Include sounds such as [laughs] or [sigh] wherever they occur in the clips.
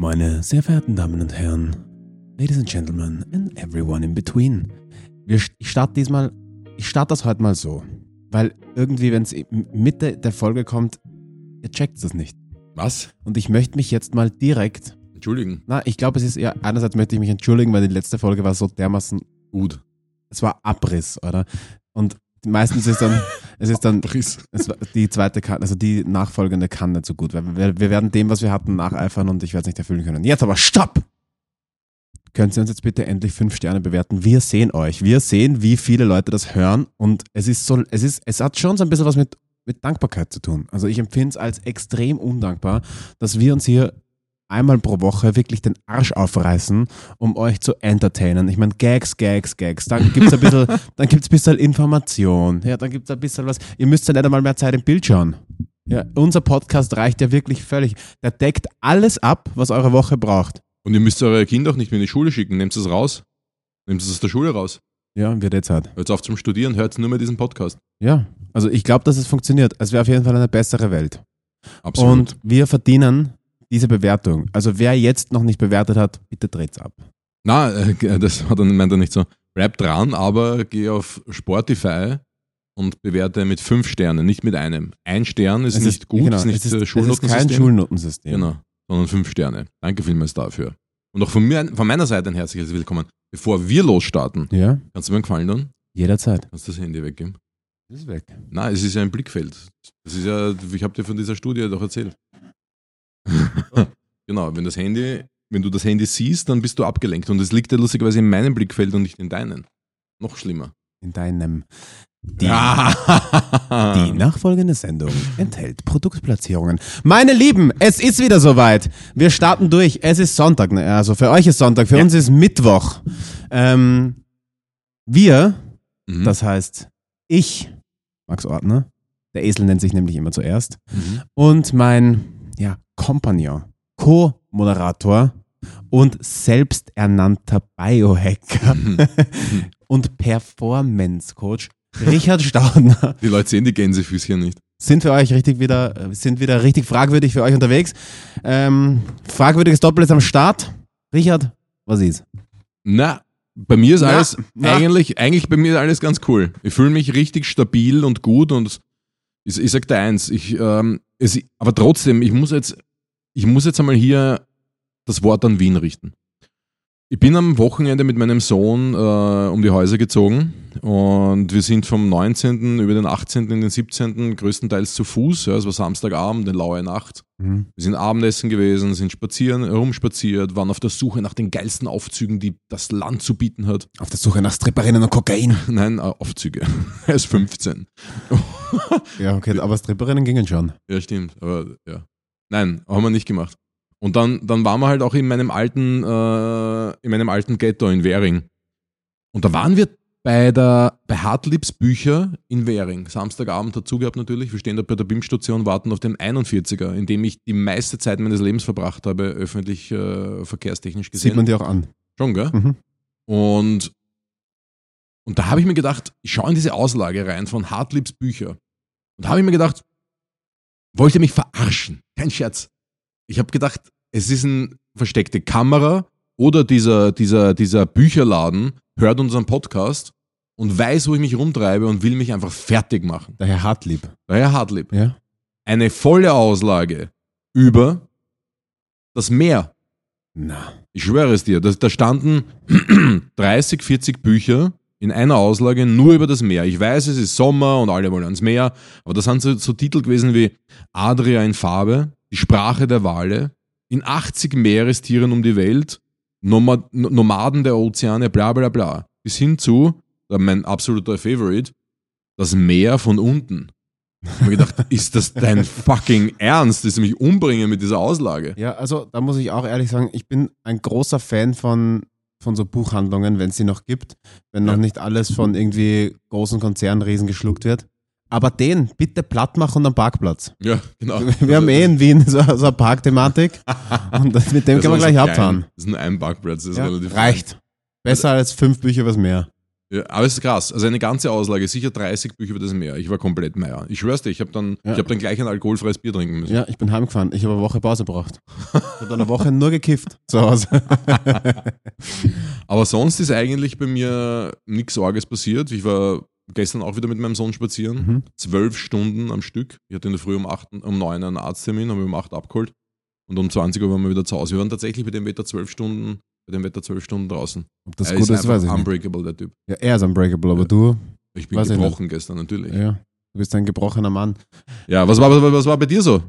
Meine sehr verehrten Damen und Herren, Ladies and Gentlemen and everyone in between. Wir, ich starte diesmal, ich starte das heute mal so. Weil irgendwie, wenn es Mitte der Folge kommt, ihr checkt es nicht. Was? Und ich möchte mich jetzt mal direkt. Entschuldigen. Na, ich glaube, es ist eher, einerseits möchte ich mich entschuldigen, weil die letzte Folge war so dermaßen Gut. Es war Abriss, oder? Und meistens ist dann, [laughs] es ist dann, [laughs] es die zweite kann, also die nachfolgende kann nicht so gut, weil wir, wir werden dem, was wir hatten, nacheifern und ich werde es nicht erfüllen können. Jetzt aber stopp! Können Sie uns jetzt bitte endlich fünf Sterne bewerten? Wir sehen euch. Wir sehen, wie viele Leute das hören und es ist so, es ist, es hat schon so ein bisschen was mit, mit Dankbarkeit zu tun. Also ich empfinde es als extrem undankbar, dass wir uns hier einmal pro Woche wirklich den Arsch aufreißen, um euch zu entertainen. Ich meine, Gags, Gags, Gags. Dann gibt's ein bisschen, [laughs] dann gibt's ein bisschen Information. Ja, dann gibt's ein bisschen was. Ihr müsst ja nicht einmal mehr Zeit im Bild schauen. Ja, unser Podcast reicht ja wirklich völlig. Der deckt alles ab, was eure Woche braucht. Und ihr müsst eure Kinder auch nicht mehr in die Schule schicken. Nehmt es raus. Nehmt es aus der Schule raus. Ja, wird jetzt halt. Hört auf zum Studieren, hört nur mehr diesen Podcast. Ja, also ich glaube, dass es funktioniert. Es wäre auf jeden Fall eine bessere Welt. Absolut. Und wir verdienen diese Bewertung. Also wer jetzt noch nicht bewertet hat, bitte dreht's ab. Na, äh, das hat er, meint er nicht so. Bleib dran, aber geh auf Spotify und bewerte mit fünf Sternen, nicht mit einem. Ein Stern ist Es nicht gut, genau, ist nicht es ist, äh, es ist kein Schulnotensystem. Schulnotensystem. Genau, sondern fünf Sterne. Danke vielmals dafür. Und auch von, mir, von meiner Seite ein herzliches Willkommen. Bevor wir losstarten, Ja, kannst du mir einen Gefallen tun? jederzeit. Kannst du das Handy weggeben? Das ist weg. Nein, es ist ja ein Blickfeld. Das ist ja, ich habe dir von dieser Studie doch erzählt. Genau, wenn das Handy, wenn du das Handy siehst, dann bist du abgelenkt. Und es liegt ja lustigerweise in meinem Blickfeld und nicht in deinen. Noch schlimmer. In deinem. Die, Ah. die nachfolgende Sendung enthält Produktplatzierungen. Meine Lieben, es ist wieder soweit. Wir starten durch. Es ist Sonntag. ne? Also für euch ist Sonntag, für Ja. uns ist Mittwoch. Ähm, wir, Mhm. das heißt ich, Max Ordner, der Esel nennt sich nämlich immer zuerst, Mhm. und mein ja, Kompagnon, Co-Moderator und selbsternannter Biohacker Mhm. [laughs] und Performance-Coach Richard Staudner [laughs] Die Leute sehen die Gänsefüßchen nicht. sind für euch richtig wieder, äh, sind wieder richtig fragwürdig für euch unterwegs. Ähm, fragwürdiges Doppel ist am Start. Richard, was ist? Na, bei mir ist Na, alles na. eigentlich, eigentlich bei mir ist alles ganz cool. Ich fühle mich richtig stabil und gut und ich, ich sag dir eins, ich, ähm, es, aber trotzdem, ich muss jetzt, ich muss jetzt einmal hier das Wort an Wien richten. Ich bin am Wochenende mit meinem Sohn äh, um die Häuser gezogen und wir sind vom 19. über den 18. in den 17. größtenteils zu Fuß. Ja, es war Samstagabend, eine laue Nacht. Wir sind Abendessen gewesen, sind spazieren, rumspaziert, waren auf der Suche nach den geilsten Aufzügen, die das Land zu bieten hat. Auf der Suche nach Stripperinnen und Kokain. [laughs] Nein, äh, Aufzüge. [laughs] er ist 15. [laughs] Ja, okay, aber Stripperinnen gingen schon. Ja, stimmt. Aber ja. Nein, haben wir nicht gemacht. Und dann, dann waren wir halt auch in meinem alten, äh, in meinem alten Ghetto in Währing. Und da waren wir bei der bei Hartliebs Bücher in Währing. Samstagabend dazu gehabt natürlich. Wir stehen da bei der BIM-Station, warten auf den 41er, in dem ich die meiste Zeit meines Lebens verbracht habe, öffentlich äh, verkehrstechnisch gesehen. Sieht man dir auch an. Schon, gell? Mhm. Und, und da habe ich mir gedacht, ich schaue in diese Auslage rein von Hartliebs Bücher. Und da habe ich mir gedacht, wollt ihr mich verarschen? Kein Scherz. Ich habe gedacht, es ist eine versteckte Kamera oder dieser, dieser, dieser Bücherladen hört unseren Podcast und weiß, wo ich mich rumtreibe und will mich einfach fertig machen. Der Herr Hartlieb. Daher Hartlieb. Ja. Eine volle Auslage über das Meer. Na. Ich schwöre es dir, da, da standen [clears throat] 30, 40 Bücher in einer Auslage nur über das Meer. Ich weiß, es ist Sommer und alle wollen ans Meer, aber da sind so, so Titel gewesen wie Adria in Farbe, Die Sprache der Wale, in 80 Meerestieren um die Welt, Nomad, Nomaden der Ozeane, bla bla bla. Bis hin zu, mein absoluter Favorite, das Meer von unten. Ich habe gedacht, [laughs] ist das dein fucking Ernst, dass sie mich umbringen mit dieser Auslage? Ja, also da muss ich auch ehrlich sagen, ich bin ein großer Fan von, von so Buchhandlungen, wenn es sie noch gibt, wenn Ja. noch nicht alles von irgendwie großen Konzernriesen geschluckt wird. Aber den bitte platt machen und am Parkplatz. Ja, genau. Wir haben eh in Wien so, so eine Parkthematik [laughs] und mit dem Das können wir ist gleich klein. abfahren. Das ist nur ein Parkplatz, das ist Ja, relativ reicht. Besser als fünf Bücher übers Meer. Ja, aber es ist krass. Also eine ganze Auslage, sicher 30 Bücher über das Meer. Ich war komplett Meier. Ich schwör's dir, ich habe dann, Ja. ich hab dann gleich ein alkoholfreies Bier trinken müssen. Ja, ich bin heimgefahren. Ich habe eine Woche Pause gebraucht. Ich habe eine [laughs] Woche nur gekifft zu Hause. [laughs] Aber sonst ist eigentlich bei mir nichts Arges passiert. Ich war gestern auch wieder mit meinem Sohn spazieren. Mhm. Zwölf Stunden am Stück. Ich hatte in der Früh um, acht, um neun einen Arzttermin, haben wir um acht abgeholt. Und um 20 Uhr waren wir wieder zu Hause. Wir waren tatsächlich bei dem Wetter zwölf Stunden, bei dem Wetter zwölf Stunden draußen. Ob das er gut ist ist, weiß ich nicht. unbreakable, der Typ. Ja, er ist unbreakable, aber Ja. du, Ich bin Weiß ich gebrochen gestern, natürlich. Ja, ja, du bist ein gebrochener Mann. was, war, was war bei dir so?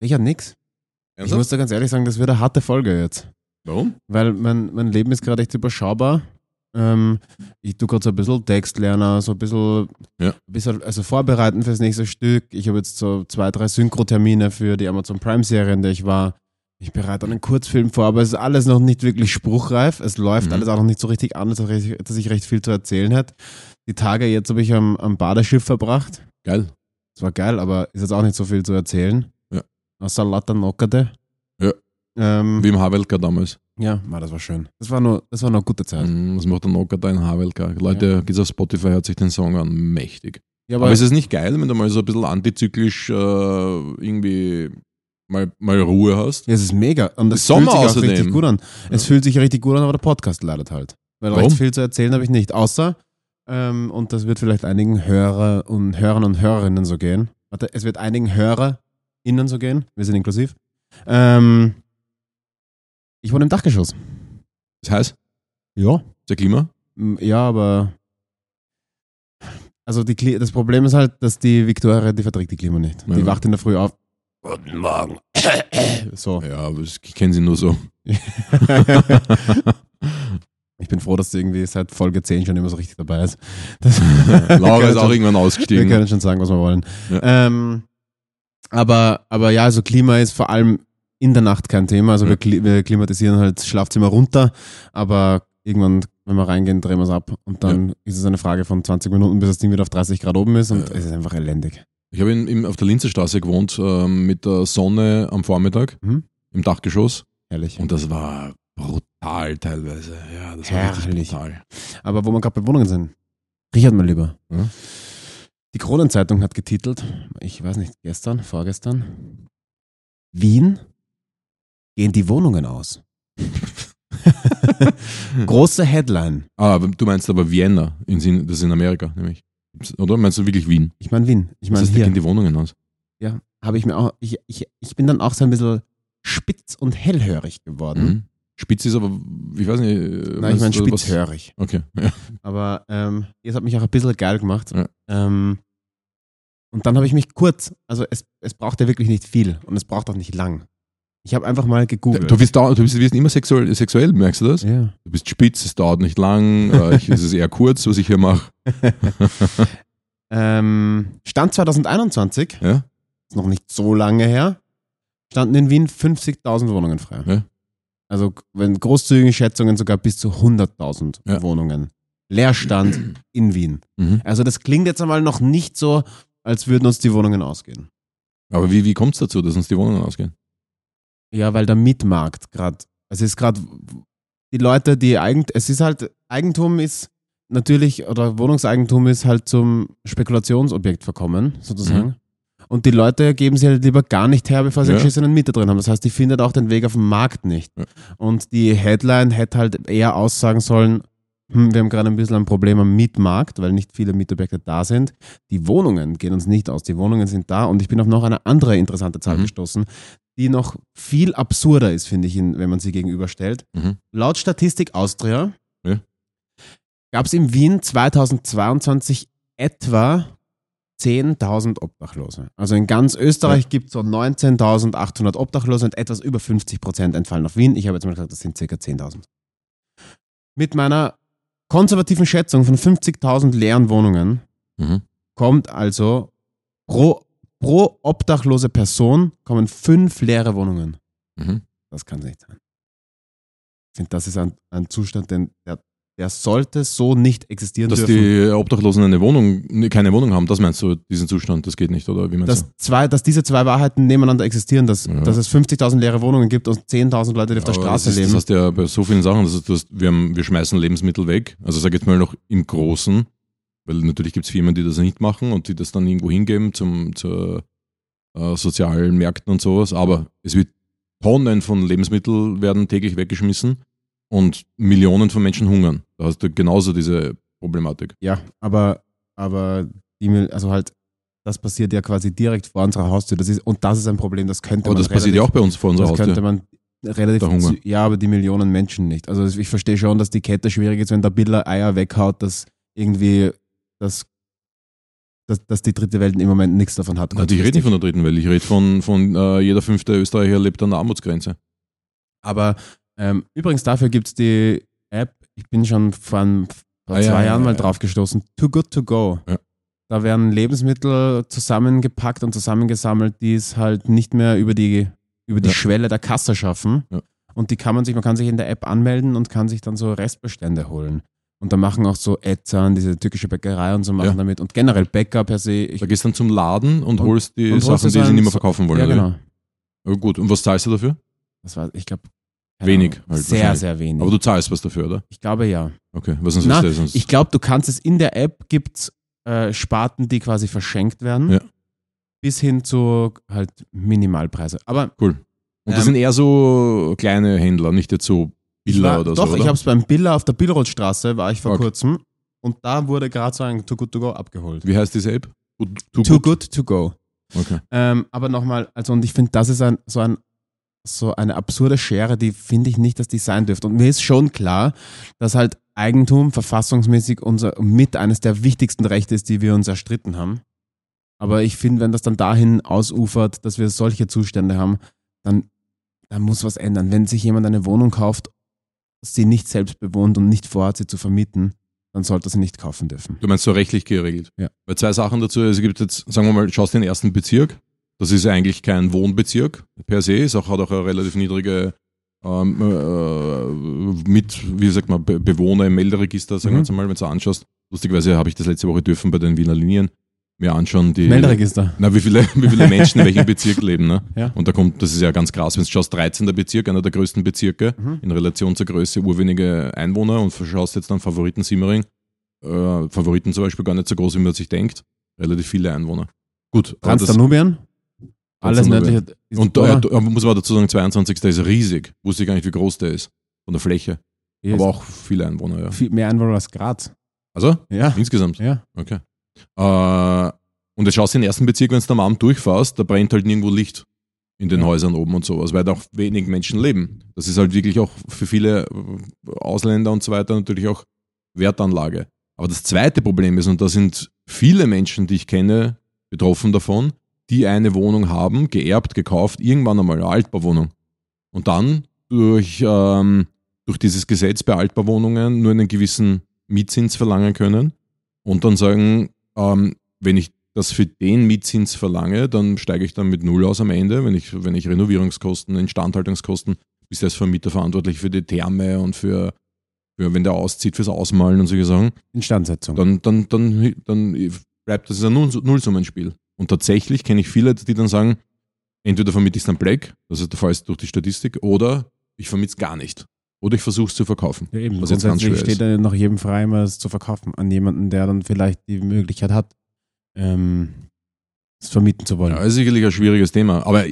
Ich habe nix. Ich Ernsthaft? muss dir ganz ehrlich sagen, das wird eine harte Folge jetzt. Warum? Weil mein, mein Leben ist gerade echt überschaubar. Ähm, ich tue gerade so ein bisschen Textlerner, so ein bisschen, Ja. bisschen also vorbereiten fürs nächste Stück. Ich habe jetzt so zwei, drei Synchro-Termine für die Amazon Prime-Serie, in der ich war. Ich bereite einen Kurzfilm vor, aber es ist alles noch nicht wirklich spruchreif. Es läuft Mhm. alles auch noch nicht so richtig an, dass ich recht- viel zu erzählen hätte. Die Tage jetzt habe ich am, am Badeschiff verbracht. Geil. Das war geil, aber ist jetzt auch nicht so viel zu erzählen. Ja. Außer Latte Nockerte. Ja. Ähm, Wie im Havelka damals. ja, war das war schön. Das war nur, das war noch eine gute Zeit. Mhm, Was macht der Nocker da in Havelka? Leute, geht's auf Spotify, hört sich den Song an. Mächtig. Ja, Aber, ist es nicht geil, wenn du mal so ein bisschen antizyklisch äh, irgendwie mal, mal Ruhe hast? ja, es ist mega. Und das Sommer fühlt sich auch außerdem. richtig gut an. Es Ja. fühlt sich richtig gut an, aber der Podcast leidet halt. Weil Warum? recht viel zu erzählen habe ich nicht. Außer, ähm, und das wird vielleicht einigen Hörer und Hörern und Hörerinnen so gehen. Warte, es wird einigen HörerInnen so gehen. Wir sind inklusiv. Ähm, ich wohne im Dachgeschoss. Das heißt, Ja. der Klima? Ja, aber. Also die, das Problem ist halt, dass die Viktoria, die verträgt die Klima nicht. Die Ja. wacht in der Früh auf. Guten Morgen. [coughs] so. Ja, aber ich kenne sie nur so. [laughs] Ich bin froh, dass du irgendwie seit Folge 10 schon immer so richtig dabei ist. Das, Laura ist auch können irgendwann schon, Wir ausgestiegen. können schon sagen, was wir wollen. Ja. Ähm, aber, aber ja, also Klima ist vor allem in der Nacht kein Thema. Also Ja. wir, wir klimatisieren halt das Schlafzimmer runter, aber irgendwann, wenn wir reingehen, drehen wir es ab. Und dann ist es eine Frage von 20 Minuten, bis das Ding wieder auf 30 Grad oben ist und Ja. es ist einfach elendig. Ich habe in, in, auf der Linzerstraße gewohnt ähm, mit der Sonne am Vormittag Mhm. im Dachgeschoss Herrlich. und das war brutal teilweise. Ja, das war richtig brutal. Aber wo wir gerade bei Wohnungen sind. Richard, mein Lieber. Ja? Die Kronenzeitung hat getitelt, ich weiß nicht, gestern, vorgestern, Wien gehen die Wohnungen aus. [laughs] Große Headline. Ah, du meinst aber Vienna, in, das ist in Amerika nämlich. Oder meinst du wirklich Wien? Ich meine Wien. Ich meine heißt, die hier. gehen die Wohnungen aus? Ja, habe ich mir auch, ich, ich, ich bin dann auch so ein bisschen spitz und hellhörig geworden. Mhm. Spitz ist aber, ich weiß nicht. Nein, ich meine du, was- spitzhörig. Okay. [laughs] Ja. Aber ähm, das hat mich auch ein bisschen geil gemacht. Ja. Ähm, und dann habe ich mich kurz, also es, es braucht ja wirklich nicht viel und es braucht auch nicht lang. Ich habe einfach mal gegoogelt. Du bist, da, du bist, immer sexuell, sexuell, merkst du das? ja. Du bist spitz, es dauert nicht lang, äh, ich, es ist eher kurz, was ich hier mache. [laughs] ähm, Stand 2021, Ja? ist noch nicht so lange her, standen in Wien 50.000 Wohnungen frei. Ja. Also wenn großzügige Schätzungen sogar bis zu 100.000 Ja. Wohnungen. Leerstand [clears throat] in Wien. Mhm. Also das klingt jetzt einmal noch nicht so, als würden uns die Wohnungen ausgehen. Aber wie, wie kommt es dazu, dass uns die Wohnungen ausgehen? Ja, weil der Mietmarkt gerade, es ist gerade, die Leute, die Eigent, es ist halt, Eigentum ist natürlich, oder Wohnungseigentum ist halt zum Spekulationsobjekt verkommen, sozusagen. Mhm. Und die Leute geben sie halt lieber gar nicht her, bevor sie Ja. einen geschissenen Mieter drin haben. Das heißt, die findet auch den Weg auf dem Markt nicht. Ja. Und die Headline hätte halt eher aussagen sollen, hm, wir haben gerade ein bisschen ein Problem am Mietmarkt, weil nicht viele Mietobjekte da sind. Die Wohnungen gehen uns nicht aus. Die Wohnungen sind da. Und ich bin auf noch eine andere interessante Zahl Mhm. gestoßen, die noch viel absurder ist, finde ich, wenn man sie gegenüberstellt. Mhm. Laut Statistik Austria Ja. gab es in Wien 2022 etwa 10.000 Obdachlose. Also in ganz Österreich gibt es so 19.800 Obdachlose und etwas über 50 Prozent entfallen auf Wien. Ich habe jetzt mal gesagt, das sind circa 10.000. Mit meiner konservativen Schätzung von 50.000 leeren Wohnungen Mhm. kommt also pro, pro obdachlose Person kommen fünf leere Wohnungen. Mhm. Das kann nicht sein. Ich finde, das ist ein, ein Zustand, den, der der sollte so nicht existieren Dass dürfen. die Obdachlosen eine Wohnung, nee, keine Wohnung haben, das meinst du, diesen Zustand, das geht nicht, oder wie meinst dass, du? zwei, dass diese zwei Wahrheiten nebeneinander existieren, dass, Ja. dass es 50.000 leere Wohnungen gibt und 10.000 Leute, die auf der Aber Straße das ist, leben. Das heißt ja bei so vielen Sachen, das du hast, wir, haben, wir schmeißen Lebensmittel weg. Also sag jetzt mal noch im Großen, weil natürlich gibt es Firmen, die das nicht machen und die das dann irgendwo hingeben zum, zur äh, sozialen Märkten und sowas. Aber es wird Tonnen von Lebensmitteln werden täglich weggeschmissen und Millionen von Menschen hungern. Da hast du genauso diese Problematik. Ja, aber, aber die, also halt, das passiert ja quasi direkt vor unserer Haustür. Das ist, und das ist ein Problem, das könnte Aber man das passiert ja auch bei uns vor unserer das könnte Haustür. man relativ zu- ja, aber die Millionen Menschen nicht. Also ich verstehe schon, dass die Kette schwierig ist, wenn der Biller Eier weghaut, dass irgendwie das dass, dass die dritte Welt im Moment nichts davon hat. Na, ich rede nicht von der dritten Welt, ich rede von, von äh, jeder fünfte Österreicher lebt an der Armutsgrenze. Aber ähm, übrigens dafür gibt es die App, ich bin schon vor, ein- vor Ah, zwei ja, Jahren ja, mal ja. drauf gestoßen, Too Good To Go. Da werden Lebensmittel zusammengepackt und zusammengesammelt, die es halt nicht mehr über die, über die. Schwelle der Kasse schaffen. Und die kann man sich, man kann sich in der App anmelden und kann sich dann so Restbestände holen. Und da machen auch so Etzan, diese türkische Bäckerei und so machen Ja. damit. Und generell Bäcker per se. Ich, Da gehst dann zum Laden und, Und- holst die und holst Sachen, dir die sie nicht mehr verkaufen wollen. ja, genau. Aber gut, und was zahlst du dafür? Das war, ich glaube, Wenig halt sehr, sehr wenig. Aber du zahlst was dafür, oder? ich glaube ja. Okay, was sonst Na, ist das? Ich glaube, du kannst es in der App gibt äh, Sparten, die quasi verschenkt werden, Ja. bis hin zu halt Minimalpreise. Aber cool. Und das Ähm, sind eher so kleine Händler, nicht jetzt so ich Biller war, oder doch, so. ich oder? habe es beim Biller auf der Billrothstraße, war ich vor Okay. kurzem und da wurde gerade so ein Too Good To Go abgeholt. Wie heißt diese App? Too, too, Too good? Good To Go. Okay. Ähm, aber nochmal, also und ich finde, das ist ein, so, ein, so eine absurde Schere, die finde ich nicht, dass die sein dürfte. Und mir ist schon klar, dass halt Eigentum verfassungsmäßig unser mit eines der wichtigsten Rechte ist, die wir uns erstritten haben. Aber ich finde, wenn das dann dahin ausufert, dass wir solche Zustände haben, dann, dann muss was ändern. Wenn sich jemand eine Wohnung kauft, sie nicht selbst bewohnt und nicht vorhat, sie zu vermieten, dann sollte er sie nicht kaufen dürfen. Du meinst so rechtlich geregelt? Ja. Weil zwei Sachen dazu. Es gibt jetzt, sagen wir mal, schaust den ersten Bezirk. Das ist eigentlich kein Wohnbezirk per se, ist auch, hat auch eine relativ niedrige ähm, äh, mit, wie sagt man, Be Bewohner im Melderegister, sagen wir Mhm. jetzt einmal, wenn du anschaust. Lustigerweise habe ich das letzte Woche dürfen bei den Wiener Linien mir anschauen, die. Melderegister. Na, wie viele, wie viele Menschen in welchem [laughs] Bezirk leben, ne? Ja. Und da kommt, das ist ja ganz krass, wenn du schaust, 13. Bezirk, einer der größten Bezirke, Mhm. in Relation zur Größe, urwenige Einwohner und schaust jetzt dann Favoriten Simmering, äh, Favoriten zum Beispiel gar nicht so groß, wie man sich denkt, relativ viele Einwohner. Gut, Transdanubien? Alles nördliche. und da, da muss man dazu sagen, 22. ist riesig. Wusste ich gar nicht, wie groß der ist. Von der Fläche. Hier Aber auch viele Einwohner, ja. viel mehr Einwohner als Graz. Also, Ja. insgesamt. Ja. Okay. Äh, und jetzt schaust du den ersten Bezirk, wenn du am Abend durchfährst, da brennt halt nirgendwo Licht in den. Häusern oben und sowas, weil da auch wenig Menschen leben. Das ist halt wirklich auch für viele äh, Ausländer und so weiter natürlich auch Wertanlage. Aber das zweite Problem ist, und da sind viele Menschen, die ich kenne, betroffen davon, die eine Wohnung haben, geerbt, gekauft, irgendwann einmal eine Altbauwohnung. Und dann durch, ähm, durch dieses Gesetz bei Altbauwohnungen nur einen gewissen Mietzins verlangen können und dann sagen, ähm, wenn ich das für den Mietzins verlange, dann steige ich dann mit Null aus am Ende. Wenn ich, wenn ich Renovierungskosten, Instandhaltungskosten, bist als Vermieter verantwortlich für die Therme und für, für wenn der auszieht, fürs Ausmalen und solche Sachen, Instandsetzung. dann, dann, dann, dann bleibt das ein Null- Nullsummenspiel. Und tatsächlich kenne ich viele, die dann sagen, entweder vermiete ich es dann Black, das ist der Fall durch die Statistik, oder ich vermiete es gar nicht. Oder ich versuche es zu verkaufen. ja, eben. was jetzt ganz schwer steht ja noch jedem frei, mal es zu verkaufen an jemanden, der dann vielleicht die Möglichkeit hat, ähm, es vermieten zu wollen. Ja, ist sicherlich ein schwieriges Thema, aber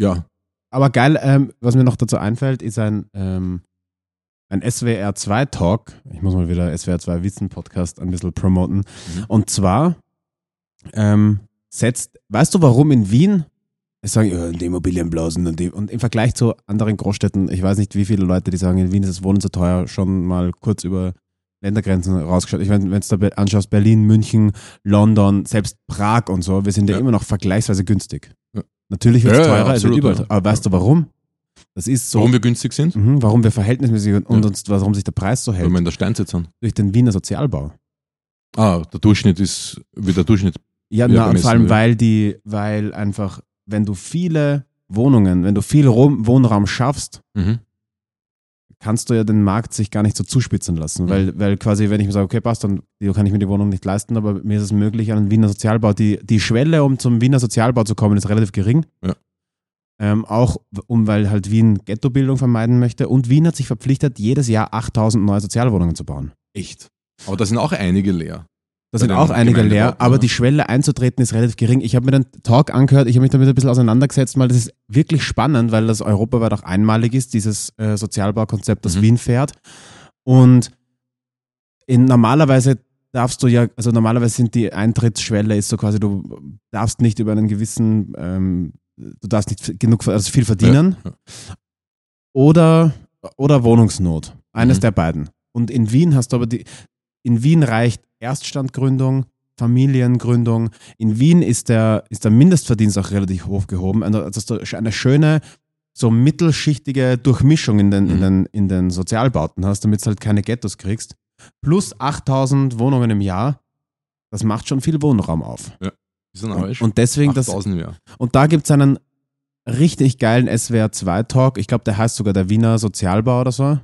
ja, Aber geil, ähm, was mir noch dazu einfällt, ist ein, ähm, ein SWR 2 Talk. Ich muss mal wieder SWR 2 Wissen Podcast ein bisschen promoten. Mhm. Und zwar ähm, setzt, weißt du, warum in Wien es sagen, ja, die Immobilienblasen und, die, und im Vergleich zu anderen Großstädten, ich weiß nicht, wie viele Leute, die sagen, in Wien ist das Wohnen so teuer, schon mal kurz über Ländergrenzen rausgeschaut. Ich meine, wenn du da anschaust, Berlin, München, London, selbst Prag und so, wir sind ja, Ja. immer noch vergleichsweise günstig. Ja. Natürlich wird es Ja, ja, teurer, wird absolut, überall ja. Aber weißt du warum? Das ist so, warum wir günstig sind, mhm, warum wir verhältnismäßig und, und Ja. uns, warum sich der Preis so hält. wir in der Steinzeit sind. Durch den Wiener Sozialbau. Ah, der Durchschnitt ist, wie der Durchschnitt. Ja, Ja, na, und vor allem, weil die, weil einfach, wenn du viele Wohnungen, wenn du viel Wohnraum schaffst, Mhm. kannst du ja den Markt sich gar nicht so zuspitzen lassen, Mhm. weil, weil quasi, wenn ich mir sage, okay, passt, dann kann ich mir die Wohnung nicht leisten, aber mir ist es möglich, einen Wiener Sozialbau, die, die Schwelle, um zum Wiener Sozialbau zu kommen, ist relativ gering. Ja. Ähm, auch um, weil halt Wien Ghettobildung vermeiden möchte und Wien hat sich verpflichtet, jedes Jahr 8000 neue Sozialwohnungen zu bauen. Echt. Aber da sind auch einige leer. Da sind auch einige leer, aber oder? die Schwelle einzutreten ist relativ gering. Ich habe mir den Talk angehört, ich habe mich damit ein bisschen auseinandergesetzt, weil das ist wirklich spannend, weil das europaweit auch einmalig ist, dieses äh, Sozialbaukonzept, das Mhm. Wien fährt. Und in, normalerweise darfst du ja, also normalerweise sind die Eintrittsschwelle ist so quasi, du darfst nicht über einen gewissen, ähm, du darfst nicht genug, also viel verdienen Ja, oder, oder Wohnungsnot. Eines Mhm. der beiden. Und in Wien hast du aber die, in Wien reicht Erststandgründung, Familiengründung. In Wien ist der, ist der Mindestverdienst auch relativ hoch gehoben. Also dass du eine schöne, so mittelschichtige Durchmischung in den, in Mhm. den, in den Sozialbauten hast, damit du halt keine Ghettos kriegst. Plus 8000 Wohnungen im Jahr. Das macht schon viel Wohnraum auf. Ist ein Arsch. Und deswegen, das, 8000 im Jahr. und da gibt es einen richtig geilen SWR2-Talk. Ich glaube, der heißt sogar der Wiener Sozialbau oder so.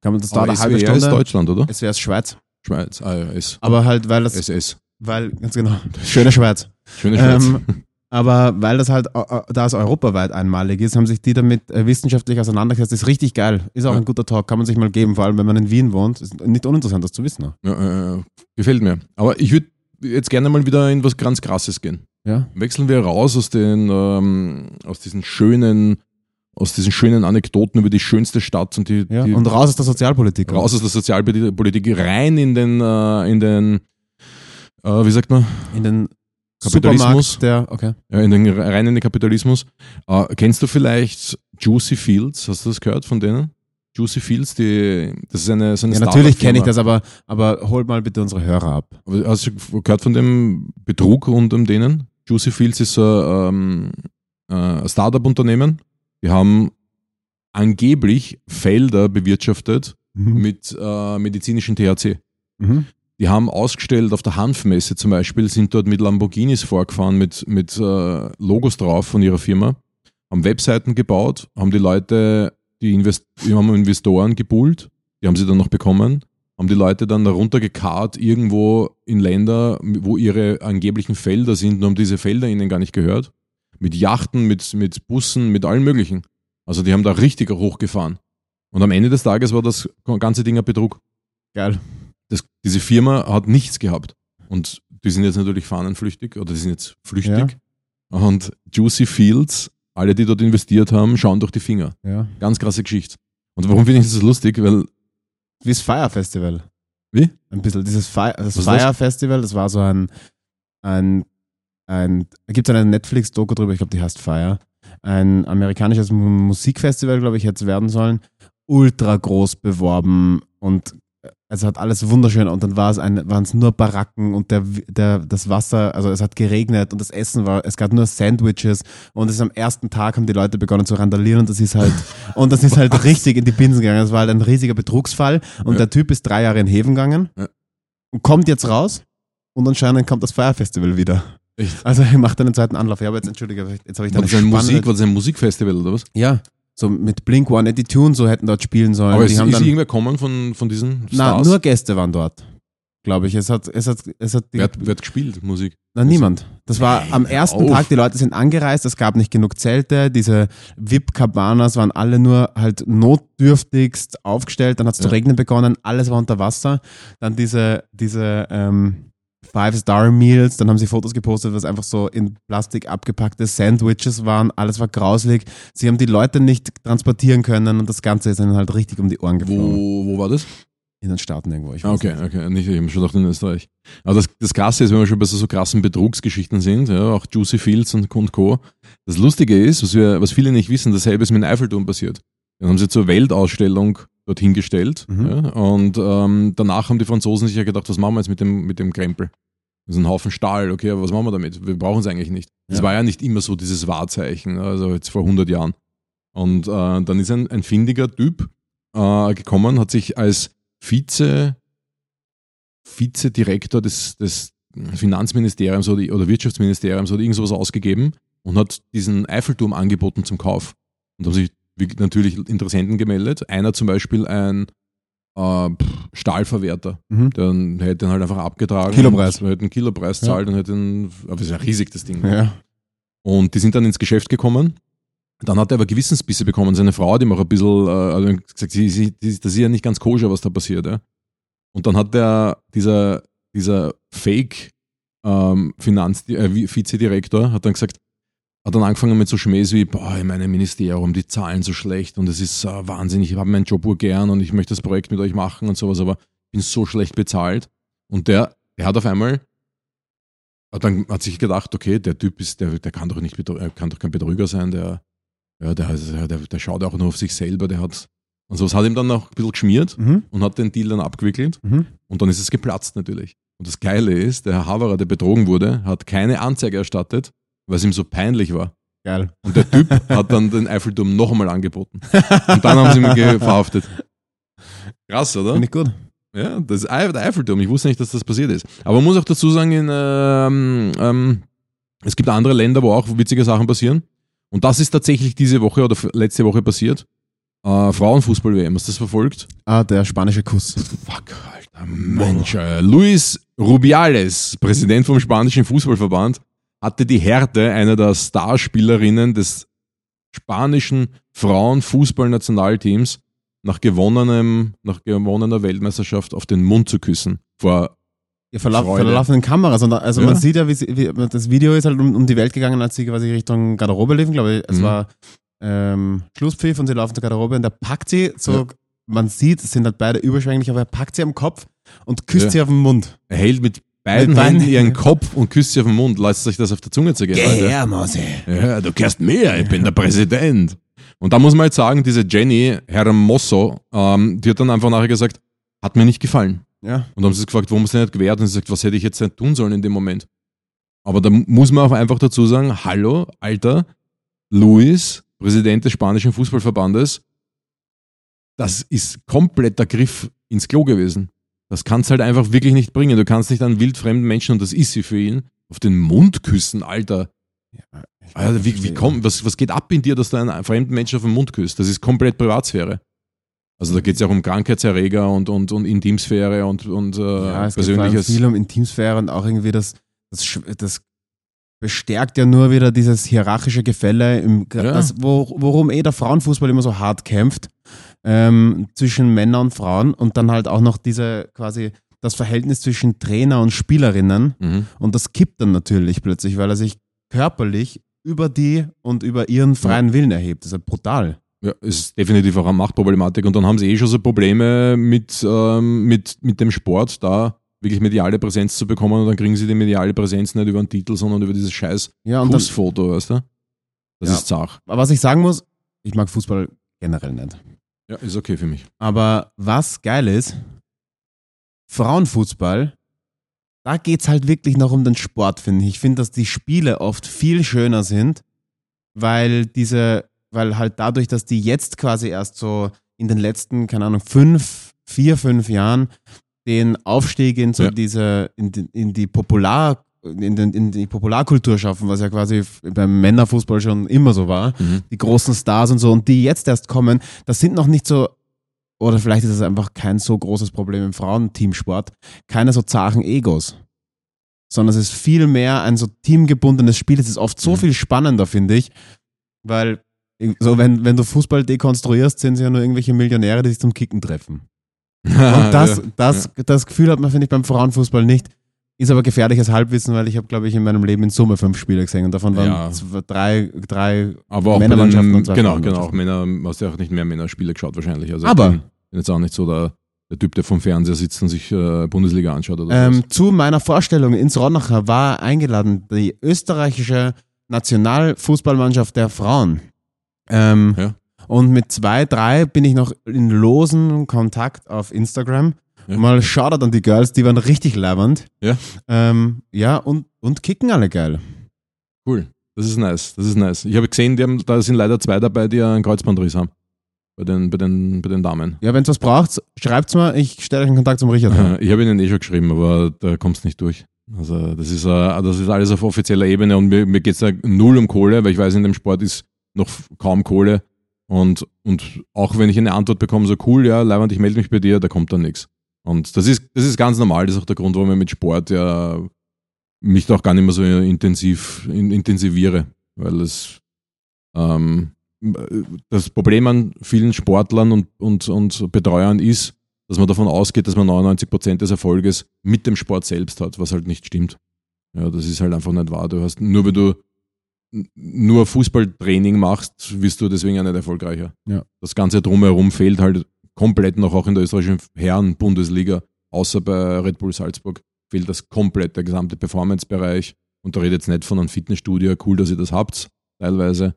Kann man das dauert eine halbe SWR ist. Deutschland, oder? SWR ist Schweiz. Schweiz. Ah, ja, S. Aber halt, weil das, SS. weil, ganz genau, schöne Schweiz. Schöne Schweiz. Ähm, aber weil das halt, äh, äh, da es europaweit einmalig ist, haben sich die damit äh, wissenschaftlich auseinandergesetzt. ist richtig geil. Ist auch Ja. ein guter Talk, kann man sich mal geben, vor allem wenn man in Wien wohnt. Ist nicht uninteressant, das zu wissen. ja, äh, gefällt mir. Aber ich würde jetzt gerne mal wieder in was ganz Krasses gehen. Ja? Wechseln wir raus aus den, ähm, aus diesen schönen, aus diesen schönen Anekdoten über die schönste Stadt und die, ja. die Und raus aus der Sozialpolitik. raus aus der Sozialpolitik rein in den, äh, in den, äh, wie sagt man, In den Kapitalismus. Der, okay. ja, in den rein in den Kapitalismus. Äh, kennst du vielleicht Juicy Fields? Hast du das gehört von denen? Juicy Fields, die, das ist eine, so eine Ja, natürlich kenne ich das, aber, aber hol mal bitte unsere Hörer ab. Hast du gehört von dem Betrug rund um denen? Juicy Fields ist so ähm, äh, ein Startup-Unternehmen. Die haben angeblich Felder bewirtschaftet Mhm. mit äh, medizinischem THC. Mhm. Die haben ausgestellt auf der Hanfmesse zum Beispiel, sind dort mit Lamborghinis vorgefahren, mit, mit äh, Logos drauf von ihrer Firma, haben Webseiten gebaut, haben die Leute, die, Invest haben Investoren gebullt, die haben sie dann noch bekommen, haben die Leute dann runtergekarrt irgendwo in Länder, wo ihre angeblichen Felder sind und haben diese Felder ihnen gar nicht gehört. Mit Yachten, mit, mit Bussen, mit allem Möglichen. Also die haben da richtig hochgefahren. Und am Ende des Tages war das ganze Ding ein Betrug Geil. das, diese Firma hat nichts gehabt. Und die sind jetzt natürlich fahnenflüchtig oder die sind jetzt flüchtig. Und Juicy Fields, alle, die dort investiert haben, schauen durch die Finger. Ja. Ganz krasse Geschichte. Und warum finde ich das lustig? Weil, Wie das Fire Festival. Wie? Ein bisschen. Dieses Fire, das Was ist das? Fire Festival, das war so ein, ein, ein da gibt es eine Netflix-Doku drüber, ich glaube, die heißt Fire. Ein amerikanisches Mu- Musikfestival, glaube ich, hätte es werden sollen. Ultra groß beworben und es hat alles wunderschön und dann war es ein, waren es nur Baracken und der, der, das Wasser, also es hat geregnet und das Essen war, es gab nur Sandwiches und es ist am ersten Tag haben die Leute begonnen zu randalieren und das ist halt, [laughs] und das ist halt richtig in die Binsen gegangen. Das war halt ein riesiger Betrugsfall und Ja. der Typ ist drei Jahre in Heven gegangen Ja. und kommt jetzt raus und anscheinend kommt das Fire Festival wieder. Echt? Also er macht einen zweiten Anlauf. Ja, aber jetzt entschuldige, jetzt habe ich war dann das ein Musik, war das ein Musikfestival oder was? Ja, so mit Blink 182 und so hätten dort spielen sollen. Aber die ist, haben ist dann, irgendwer kommen von, von diesen na, Stars? nur Gäste waren dort, glaube ich. Es hat, es hat, es hat die, wer, hat, wer hat gespielt, Musik? na, niemand. Das war am ersten. Tag, die Leute sind angereist, es gab nicht genug Zelte, diese VIP-Cabanas waren alle nur halt notdürftigst aufgestellt, dann hat es zu Ja. regnen begonnen, alles war unter Wasser. Dann diese, diese ähm, Five-Star-Meals, dann haben sie Fotos gepostet, was einfach so in Plastik abgepackte Sandwiches waren, alles war grauslig. Sie haben die Leute nicht transportieren können und das Ganze ist ihnen halt richtig um die Ohren geflogen. Wo, wo war das? In den Staaten irgendwo. Ich weiß okay, nicht. okay. Nicht, ich habe schon gedacht in Österreich. Aber das, das Krasse ist, wenn wir schon bei so, so krassen Betrugsgeschichten sind, ja, auch Juicy Fields und, und Co. Das Lustige ist, was, wir, was viele nicht wissen, dasselbe ist mit dem Eiffelturm passiert. Den haben sie zur Weltausstellung dorthin gestellt. Mhm. Ja, und ähm, danach haben die Franzosen sich ja gedacht, was machen wir jetzt mit dem, mit dem Krempel? Das ist ein Haufen Stahl, okay, aber was machen wir damit? Wir brauchen es eigentlich nicht. Das Ja. war ja nicht immer so dieses Wahrzeichen, also jetzt vor 100 Jahren. Und äh, dann ist ein, ein findiger Typ äh, gekommen, hat sich als Vize, Vizedirektor des, des Finanzministeriums oder, oder Wirtschaftsministeriums oder irgend sowas ausgegeben und hat diesen Eiffelturm angeboten zum Kauf. Und haben sich natürlich Interessenten gemeldet. Einer zum Beispiel ein äh, Stahlverwerter. Mhm. Dann hätte ihn halt einfach abgetragen. Kilopreis. Und hätte einen Kilopreis Ja. zahlt und hätte ihn, aber das ist ja riesig, das Ding. Ja. Und die sind dann ins Geschäft gekommen. Dann hat er aber Gewissensbisse bekommen. Seine Frau hat ihm auch ein bisschen äh, also gesagt, sie, sie, das ist ja nicht ganz koscher, was da passiert. Ja? Und dann hat der, dieser, dieser Fake ähm, Finanz, äh, Vi- Vizedirektor hat dann gesagt, hat dann angefangen mit so Schmähs wie, boah, in meinem Ministerium, die Zahlen so schlecht und es ist äh, wahnsinnig, ich habe meinen Job gern und ich möchte das Projekt mit euch machen und sowas, aber ich bin so schlecht bezahlt. Und der, der hat auf einmal, hat dann hat sich gedacht, okay, der Typ ist, der, der kann doch nicht, er kann doch kein Betrüger sein, der, ja, der, der, der schaut auch nur auf sich selber, der hat, und sowas hat ihm dann noch ein bisschen geschmiert Mhm. und hat den Deal dann abgewickelt. Mhm. Und dann ist es geplatzt natürlich. Und das Geile ist, der Herr Haverer, der betrogen wurde, hat keine Anzeige erstattet, weil es ihm so peinlich war. Geil. Und der Typ [laughs] hat dann den Eiffelturm noch einmal angeboten. Und dann haben sie ihn verhaftet. Krass, oder? Finde ich gut. Ja, das der Eiffelturm. Ich wusste nicht, dass das passiert ist. Aber man muss auch dazu sagen, in, ähm, ähm, es gibt andere Länder, wo auch witzige Sachen passieren. Und das ist tatsächlich diese Woche oder letzte Woche passiert. Äh, Frauenfußball-WM, hast du das verfolgt? Ah, der spanische Kuss. Fuck, Alter, Mensch. Äh, Luis Rubiales, Präsident vom spanischen Fußballverband, hatte die Härte einer der Starspielerinnen des spanischen Frauenfußballnationalteams nach gewonnenem, nach gewonnener Weltmeisterschaft auf den Mund zu küssen. Vor, Ja, vor, lau- vor der laufenden Kamera. sondern- Also Ja. man sieht ja, wie, sie, wie das Video ist halt um, um die Welt gegangen, als sie quasi Richtung Garderobe liefen. Glaube ich, es Mhm. war ähm, Schlusspfiff und sie laufen zur Garderobe und der packt sie so, Ja. man sieht, es sind halt beide überschwänglich, aber er packt sie am Kopf und küsst Ja. sie auf den Mund. er hält mit beiden Händen ihren. Kopf und küsst sie auf den Mund. Lasst euch das auf der Zunge zergehen. Leute. her, Mose. Ja, du kannst mehr, ich bin der Präsident. Und da muss man jetzt sagen, diese Jenny Hermoso, ähm, die hat dann einfach nachher gesagt, hat mir nicht gefallen. Ja. Und dann haben sie gefragt, warum sie nicht gewährt? Und sie sagt, was hätte ich jetzt nicht tun sollen in dem Moment? Aber da muss man auch einfach dazu sagen, hallo, Alter, Luis, Präsident des spanischen Fußballverbandes, das ist kompletter Griff ins Klo gewesen. Das kannst halt einfach wirklich nicht bringen. Du kannst nicht einen wildfremden Menschen, und das ist sie für ihn, auf den Mund küssen, Alter. Alter wie, wie komm, was, was geht ab in dir, dass du einen fremden Menschen auf den Mund küsst? Das ist komplett Privatsphäre. Also da geht es ja auch um Krankheitserreger und, und, und Intimsphäre und, und äh, Ja, es geht persönliches. viel um Intimsphäre und auch irgendwie das, das, das bestärkt ja nur wieder dieses hierarchische Gefälle, im, Ja. das, wo, worum eh der Frauenfußball immer so hart kämpft, ähm, zwischen Männern und Frauen und dann halt auch noch diese quasi das Verhältnis zwischen Trainer und Spielerinnen Mhm. und das kippt dann natürlich plötzlich, weil er sich körperlich über die und über ihren freien Willen erhebt. Das ist ja brutal. Ja, es ist definitiv auch eine Machtproblematik. Und dann haben sie eh schon so Probleme mit, ähm, mit, mit dem Sport, da wirklich mediale Präsenz zu bekommen. Und dann kriegen sie die mediale Präsenz nicht über einen Titel, sondern über dieses scheiß Ja, Kussfoto, weißt du? Das Ja. ist zach. aber was ich sagen muss, ich mag Fußball generell nicht. Ja, ist okay für mich. Aber was geil ist, Frauenfußball, da geht es halt wirklich noch um den Sport, finde ich. Ich finde, dass die Spiele oft viel schöner sind, weil diese, weil halt dadurch, dass die jetzt quasi erst so in den letzten, keine Ahnung, fünf, vier, fünf Jahren den Aufstieg in so Ja. diese, in die, in die Popular, in, den, in die Popularkultur schaffen, was ja quasi beim Männerfußball schon immer so war Mhm. die großen Stars und so und die jetzt erst kommen, das sind noch nicht so, oder vielleicht ist es einfach kein so großes Problem im Frauenteamsport, keine so zachen Egos, sondern es ist viel mehr ein so teamgebundenes Spiel. Es ist oft so Mhm. viel spannender, finde ich, weil so wenn, wenn du Fußball dekonstruierst, sind es ja nur irgendwelche Millionäre, die sich zum Kicken treffen. [laughs] Und das, das, das Gefühl hat man, finde ich, beim Frauenfußball nicht. Ist aber gefährliches Halbwissen, weil ich habe, glaube ich, in meinem Leben in Summe fünf Spiele gesehen und davon waren Ja. zwei- drei, drei Aber auch Männermannschaften den, und zwei genau, genau, auch. Männer, hast ja auch nicht mehr Männerspiele geschaut wahrscheinlich. Also Aber- ich bin, bin jetzt auch nicht so der, der Typ, der vom Fernseher sitzt und sich äh, Bundesliga anschaut oder Ähm, zu meiner Vorstellung ins Ronacher war eingeladen die österreichische Nationalfußballmannschaft der Frauen. Ähm, Ja. Und mit zwei, drei bin ich noch in losen Kontakt auf Instagram. Ja. Mal Shoutout an die Girls, die waren richtig leibend. Ja. Ähm, ja, und, und kicken alle geil. Cool. Das ist nice. Das ist nice. Ich habe gesehen, die haben, da sind leider zwei dabei, die einen Kreuzbandriss haben. Bei den, bei den, bei den Damen. Ja, wenn es was braucht, schreibt's mir. Ich stelle euch in Kontakt zum Richard. Äh, [laughs] Ich habe ihnen eh schon geschrieben, aber da kommst nicht durch. Also das ist, äh, das ist alles auf offizieller Ebene und mir, mir geht es da null um Kohle, weil ich weiß, in dem Sport ist noch kaum Kohle. Und, und auch wenn ich eine Antwort bekomme, so cool, ja, Leiband, ich melde mich bei dir, da kommt dann nichts. Und das ist, das ist ganz normal. Das ist auch der Grund, warum ich mit Sport ja mich da auch gar nicht mehr so intensiv in, intensiviere. Weil es ähm, das Problem an vielen Sportlern und, und, und Betreuern ist, dass man davon ausgeht, dass man 99 Prozent des Erfolges mit dem Sport selbst hat, was halt nicht stimmt. Ja, das ist halt einfach nicht wahr. Du hast, nur wenn du nur Fußballtraining machst, wirst du deswegen ja nicht erfolgreicher. Ja. Das Ganze drumherum fehlt halt komplett noch auch in der österreichischen Herren-Bundesliga, außer bei Red Bull Salzburg, fehlt das komplett, der gesamte Performance-Bereich. Und da redet jetzt nicht von einem Fitnessstudio, cool, dass ihr das habt, teilweise,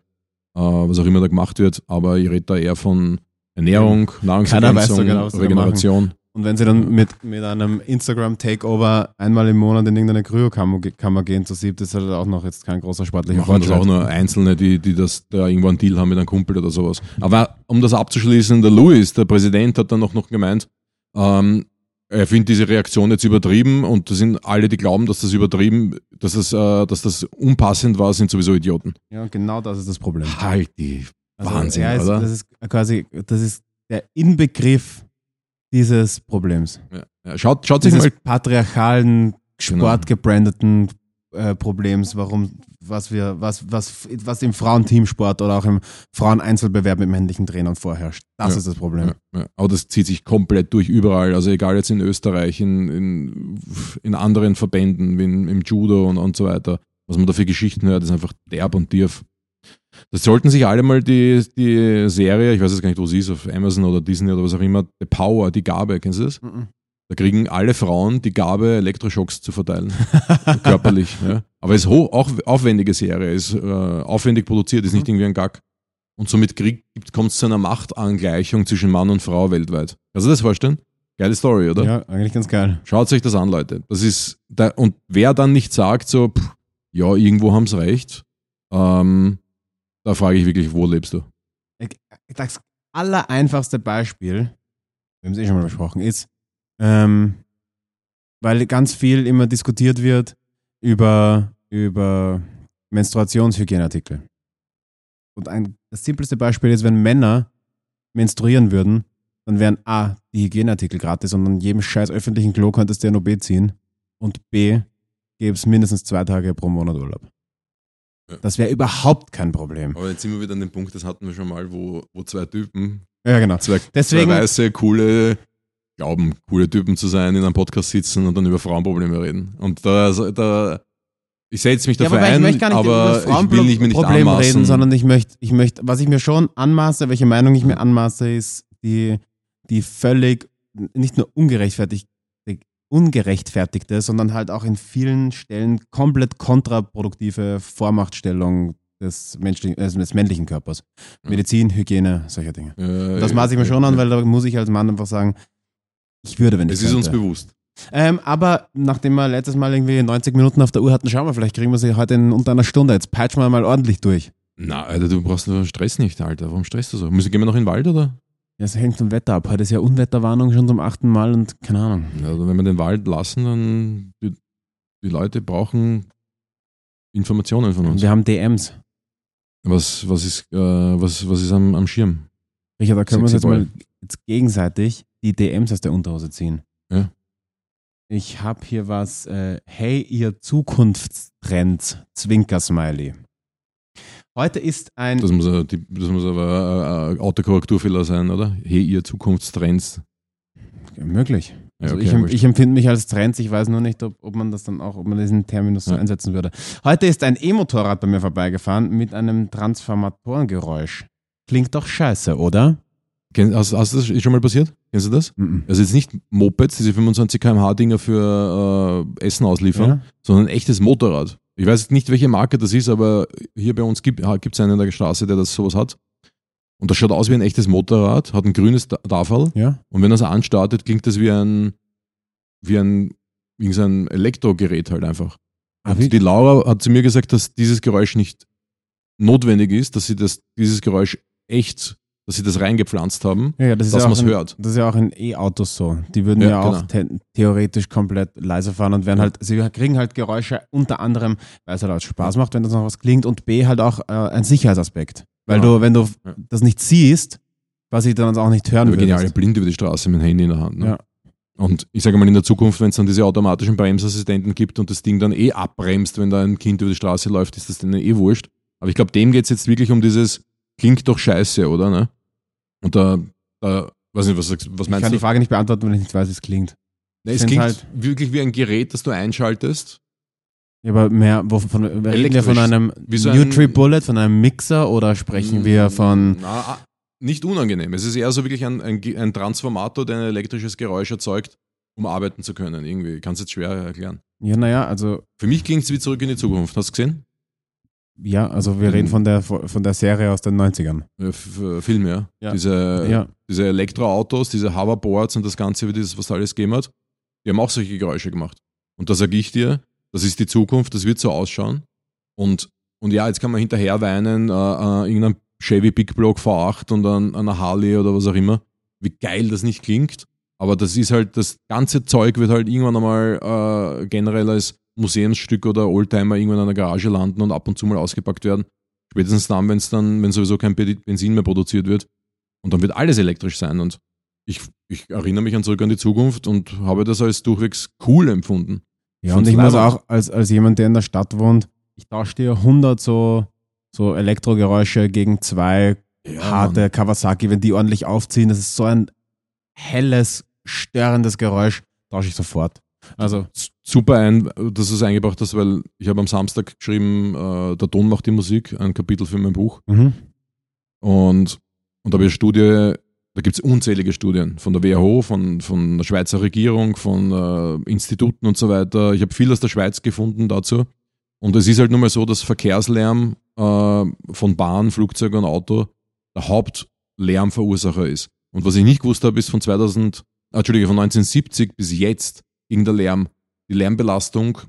äh, was auch immer da gemacht wird, aber ich rede da eher von Ernährung, Nahrungsergänzung, so genau, Regeneration. Und wenn sie dann mit, mit einem Instagram-Takeover einmal im Monat in irgendeine Kryokammer gehen zu siebt, ist halt auch noch jetzt kein großer sportlicher Machen das auch nur Einzelne, die, die das da irgendwo einen Deal haben mit einem Kumpel oder sowas. Aber um das abzuschließen, der Louis, der Präsident, hat dann auch noch gemeint, ähm, er findet diese Reaktion jetzt übertrieben und das sind alle, die glauben, dass das übertrieben, dass das, äh, dass das unpassend war, sind sowieso Idioten. Ja, genau das ist das Problem. Halt die Also, Wahnsinn, ist, oder? Das ist quasi, das ist der Inbegriff dieses Problems. Ja. Schaut, schaut sich Dieses mal patriarchalen, Genau. sportgebrandeten äh, Problems, warum, was wir, was, was, was im Frauenteamsport oder auch im Fraueneinzelbewerb mit männlichen Trainern vorherrscht. Das Ja. ist das Problem. Ja. Aber das zieht sich komplett durch überall. Also egal jetzt in Österreich, in, in, in anderen Verbänden, wie in, im Judo und, und so weiter. Was man da für Geschichten hört, ist einfach derb und tief. Das sollten sich alle mal die, die Serie, ich weiß jetzt gar nicht, wo sie ist, auf Amazon oder Disney oder was auch immer, The Power, die Gabe, kennst du das? Mhm. Da kriegen alle Frauen die Gabe, Elektroschocks zu verteilen. [laughs] körperlich. Ja. Aber es ist hoch, auch aufwendige Serie, ist äh, aufwendig produziert, ist nicht irgendwie ein Gag. Und somit kommt es zu einer Machtangleichung zwischen Mann und Frau weltweit. Kannst du das vorstellen? Geile Story, oder? Ja, eigentlich ganz geil. Schaut euch das an, Leute. Das ist da, und wer dann nicht sagt, so, pff, ja, irgendwo haben sie recht, ähm, da frage ich wirklich, wo lebst du? Das allereinfachste Beispiel, wir haben es eh schon mal besprochen, ist, ähm, weil ganz viel immer diskutiert wird über, über Menstruationshygieneartikel. Und ein, das simpelste Beispiel ist, wenn Männer menstruieren würden, dann wären A, die Hygieneartikel gratis und an jedem scheiß öffentlichen Klo könntest du ein OB ziehen und B, gäbe es mindestens zwei Tage pro Monat Urlaub. Ja. Das wäre überhaupt kein Problem. Aber jetzt sind wir wieder an dem Punkt, das hatten wir schon mal, wo, wo zwei Typen, Ja, genau. zwei, Deswegen- zwei weiße, coole, glauben, coole Typen zu sein, in einem Podcast sitzen und dann über Frauenprobleme reden. Und da, also, da ich setze mich Ja, dafür ich ein, möchte gar nicht aber ich will nicht, mir nicht Frauenproblem anmaßen. reden, sondern ich möchte, ich möchte, was ich mir schon anmaße, welche Meinung ich mir anmaße, ist die, die völlig, nicht nur ungerechtfertigt, ungerechtfertigte, sondern halt auch in vielen Stellen komplett kontraproduktive Vormachtstellung des, menschlichen, äh, des männlichen Körpers. Ja. Medizin, Hygiene, solche Dinge. Äh, Das maße ich mir schon an, weil da muss ich als Mann einfach sagen, ich würde, wenn ich es ist uns könnte. bewusst. Ähm, aber nachdem wir letztes Mal irgendwie 90 Minuten auf der Uhr hatten, schauen wir, vielleicht kriegen wir sie heute in unter einer Stunde. Jetzt peitschen wir mal ordentlich durch. Na, Alter, du brauchst nur Stress nicht, Alter. Warum stresst du so? Müssen, gehen wir noch in den Wald, oder? Ja, es hängt vom Wetter ab. Heute ist ja Unwetterwarnung schon zum achten Mal und keine Ahnung. Ja, also wenn wir den Wald lassen, dann die, die Leute brauchen Informationen von uns. Wir haben DMs. Was, was ist, äh, was, was ist am, am Schirm? Richard, da können wir uns jetzt mal jetzt gegenseitig die DMs aus der Unterhose ziehen. Ja. Ich habe hier was. Äh, hey, ihr Zukunftstrends, Zwinker-Smiley. Heute ist ein. Das muss, die- das muss aber ein Autokorrekturfehler sein, oder? Hey, ihr Zukunftstrends. möglich. Ja, Also okay, ich, ich empfinde mich als Trends, ich weiß nur nicht, ob, ob man das dann auch, ob man diesen Terminus so Ja. einsetzen würde. Heute ist ein E-Motorrad bei mir vorbeigefahren mit einem Transformatorengeräusch. Klingt doch scheiße, oder? Hast, hast du das schon mal passiert? Kennst du das? Mhm. Also jetzt nicht Mopeds, diese 25 km/h Dinger für äh, Essen ausliefern, Ja? sondern ein echtes Motorrad. Ich weiß nicht, welche Marke das ist, aber hier bei uns gibt es einen in der Straße, der das sowas hat. Und das schaut aus wie ein echtes Motorrad, hat ein grünes Ta- Tafel Ja? und wenn er es anstartet, klingt das wie ein, wie ein, wie so ein Elektrogerät halt einfach. Ah, Und wie- die Laura hat zu mir gesagt, dass dieses Geräusch nicht notwendig ist, dass sie das, dieses Geräusch echt, dass sie das reingepflanzt haben, Ja, ja, das dass ja man es hört. Das ist ja auch in E-Autos so. Die würden Ja, ja, auch genau. the theoretisch komplett leise fahren und werden halt, sie kriegen halt Geräusche unter anderem, weil es halt auch Spaß macht, wenn das noch was klingt und B halt auch äh, ein Sicherheitsaspekt. Weil du, wenn du das nicht siehst, was ich dann auch nicht hören Wir gehen ja alle würde. blind über die Straße mit dem Handy in der Hand. Ne? Ja. Und ich sage mal, in der Zukunft, wenn es dann diese automatischen Bremsassistenten gibt und das Ding dann eh abbremst, wenn da ein Kind über die Straße läuft, ist das denen eh wurscht. Aber ich glaube, dem geht es jetzt wirklich um dieses, klingt doch scheiße, oder? Ne? Und da, da weiß nicht, was, was Ich meinst kann du? die Frage nicht beantworten, wenn ich nicht weiß, wie es klingt. Nee, es klingt halt- wirklich wie ein Gerät, das du einschaltest. Ja, aber mehr, wovon, reden wir von einem so ein- Nutri-Bullet, von einem Mixer oder sprechen wir von, Na, ah, nicht unangenehm. Es ist eher so wirklich ein, ein, ein Transformator, der ein elektrisches Geräusch erzeugt, um arbeiten zu können. Irgendwie. Ich kann es jetzt schwer erklären. ja, naja, also, Für mich klingt es wie zurück in die Zukunft. Hast du gesehen? Ja, also wir Mhm. reden von der, von der Serie aus den 90ern. Ja, F F- Film, ja. Ja. Diese, Ja. diese Elektroautos, diese Hoverboards und das Ganze, wie das, was alles gegeben hat, die haben auch solche Geräusche gemacht. Und da sage ich dir, das ist die Zukunft, das wird so ausschauen. Und, und ja, jetzt kann man hinterher weinen, äh, äh, irgendein Chevy Big Block V8 und an einer Harley oder was auch immer, wie geil das nicht klingt. Aber das ist halt, das ganze Zeug wird halt irgendwann einmal äh, generell als Museumsstück oder Oldtimer irgendwann in einer Garage landen und ab und zu mal ausgepackt werden. Spätestens dann, wenn es dann, wenn sowieso kein Be- Benzin mehr produziert wird. Und dann wird alles elektrisch sein. Und ich, ich erinnere mich an zurück an die Zukunft und habe das als durchwegs cool empfunden. Ja, Find's und ich muss auch, als, als jemand, der in der Stadt wohnt, ich tausche dir 100 so, so Elektrogeräusche gegen zwei harte Kawasaki, wenn die ordentlich aufziehen. Das ist so ein helles, störendes Geräusch, tausche ich sofort. Also, Super ein, dass du es eingebracht hast, weil ich habe am Samstag geschrieben, äh, der Ton macht die Musik, ein Kapitel für mein Buch. mhm. Und, und da habe ich eine Studie, da gibt es unzählige Studien von der WHO, von, von der Schweizer Regierung, von äh, Instituten und so weiter. Ich habe viel aus der Schweiz gefunden dazu. Und es ist halt nun mal so, dass Verkehrslärm äh, von Bahn, Flugzeug und Auto der Hauptlärmverursacher ist. Und was ich nicht gewusst habe, ist von 2000, ah, Entschuldige, von 1970 bis jetzt ging der Lärm, die Lärmbelastung,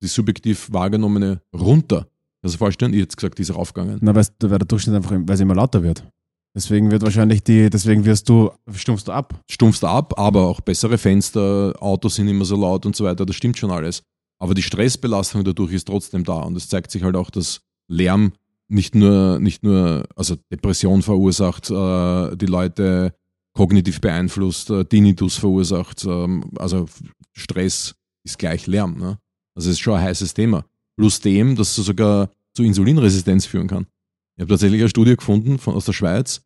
die subjektiv wahrgenommene, runter. Du dir vorstellen? Ich hätte gesagt, die ist raufgegangen. na, weil, weil der Durchschnitt einfach, weil es immer lauter wird. Deswegen wird wahrscheinlich die, deswegen wirst du, stumpfst du ab. stumpfst ab, aber auch bessere Fenster, Autos sind immer so laut und so weiter, das stimmt schon alles. Aber die Stressbelastung dadurch ist trotzdem da und es zeigt sich halt auch, dass Lärm nicht nur, nicht nur also Depression verursacht, äh, die Leute kognitiv beeinflusst, äh, Tinnitus verursacht, ähm, also Stress ist gleich Lärm. Ne? Also es ist schon ein heißes Thema. Plus dem, dass es sogar zu Insulinresistenz führen kann. Ich habe tatsächlich eine Studie gefunden von, aus der Schweiz,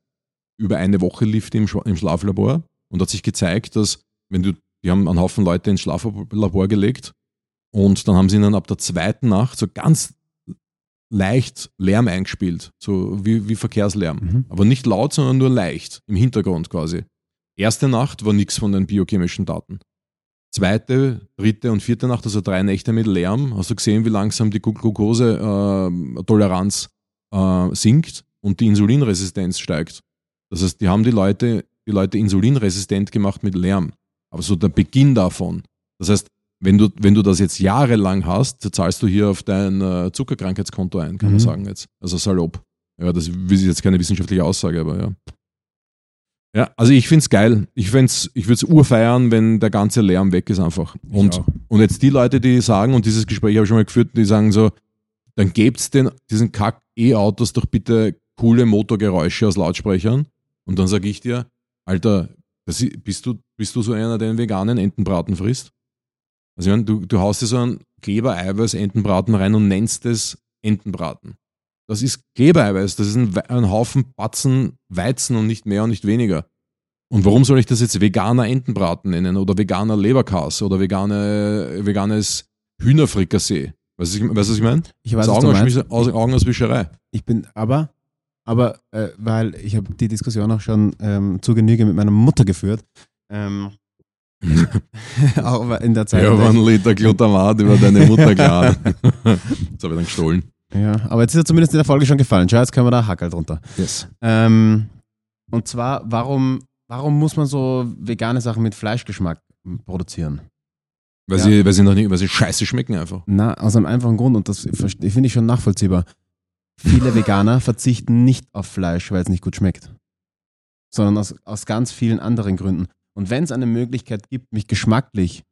über eine Woche lief die im, Schwa- im Schlaflabor und hat sich gezeigt, dass wenn du, die haben einen Haufen Leute ins Schlaflabor gelegt und dann haben sie ihnen ab der zweiten Nacht so ganz leicht Lärm eingespielt, so wie, wie Verkehrslärm. Mhm. Aber nicht laut, sondern nur leicht, im Hintergrund quasi. Erste Nacht war nichts von den biochemischen Daten. Zweite, dritte und vierte Nacht, also drei Nächte mit Lärm, hast du gesehen, wie langsam die Glucose-Toleranz äh, sinkt und die Insulinresistenz steigt. Das heißt, die haben die Leute, die Leute insulinresistent gemacht mit Lärm. Aber so der Beginn davon. Das heißt, wenn du, wenn du das jetzt jahrelang hast, zahlst du hier auf dein äh, Zuckerkrankheitskonto ein, kann man Mhm. sagen jetzt. Also salopp. Ja, das ist jetzt keine wissenschaftliche Aussage, aber ja. Ja, also ich find's geil. Ich, find's, ich würde es urfeiern, wenn der ganze Lärm weg ist einfach. Und, und jetzt die Leute, die sagen, und dieses Gespräch habe ich schon mal geführt, die sagen so, dann gebt's den, diesen Kack-E-Autos doch bitte coole Motorgeräusche aus Lautsprechern. Und dann sage ich dir, Alter, das, bist, du, bist du so einer, der einen veganen Entenbraten frisst? Also ich meine, du, du haust dir so einen Kleber-Eiweiß-Entenbraten rein und nennst es Entenbraten. Das ist Klebereiweiß, das ist ein, ein Haufen Batzen Weizen und nicht mehr und nicht weniger. Und warum soll ich das jetzt veganer Entenbraten nennen oder veganer Leberkas oder vegane, veganes Hühnerfrikassee? Weißt du, was ich meine? Ich weiß, Das was du meinst. Augenauswischer- Aus- Augenauswischerei. Ich bin, aber, aber, äh, weil ich habe die Diskussion auch schon ähm, zu Genüge mit meiner Mutter geführt. Ähm, [laughs] auch in der Zeit. Ja, war ein Liter Glutamat [laughs] über deine Mutter geladen. [laughs] das habe ich dann gestohlen. Ja, aber jetzt ist er zumindest in der Folge schon gefallen. Schau, jetzt können wir da Hackerl drunter. Yes. Ähm, und zwar, warum, warum muss man so vegane Sachen mit Fleischgeschmack produzieren? Weil, Ja. sie, weil, sie noch nicht, weil sie scheiße schmecken einfach. Na, aus einem einfachen Grund, und das finde ich schon nachvollziehbar. Viele Veganer verzichten nicht auf Fleisch, weil es nicht gut schmeckt, sondern aus, aus ganz vielen anderen Gründen. Und wenn es eine Möglichkeit gibt, mich geschmacklich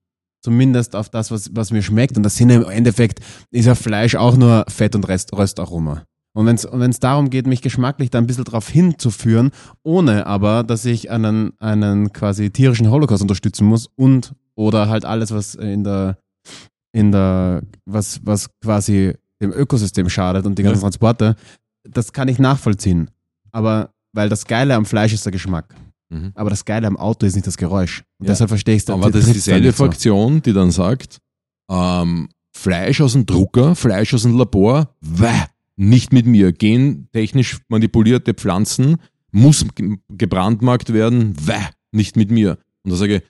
zumindest auf das, was, was mir schmeckt, und das sind im Endeffekt, ist ja Fleisch auch nur Fett und Rest, Röstaroma. Und wenn es und wenn's darum geht, mich geschmacklich da ein bisschen drauf hinzuführen, ohne aber, dass ich einen, einen quasi tierischen Holocaust unterstützen muss und oder halt alles, was in der, in der, was, was quasi dem Ökosystem schadet und die ganzen Ja. Transporte, das kann ich nachvollziehen. Aber weil das Geile am Fleisch ist der Geschmack. Mhm. Aber das Geile am Auto ist nicht das Geräusch. Und Ja. deshalb verstehe ich es Aber das ist dieselbe Fraktion, die dann sagt, ähm, Fleisch aus dem Drucker, Fleisch aus dem Labor, wäh, nicht mit mir. Gentechnisch manipulierte Pflanzen muss ge- gebrandmarkt werden, wäh, nicht mit mir. Und da sage ich,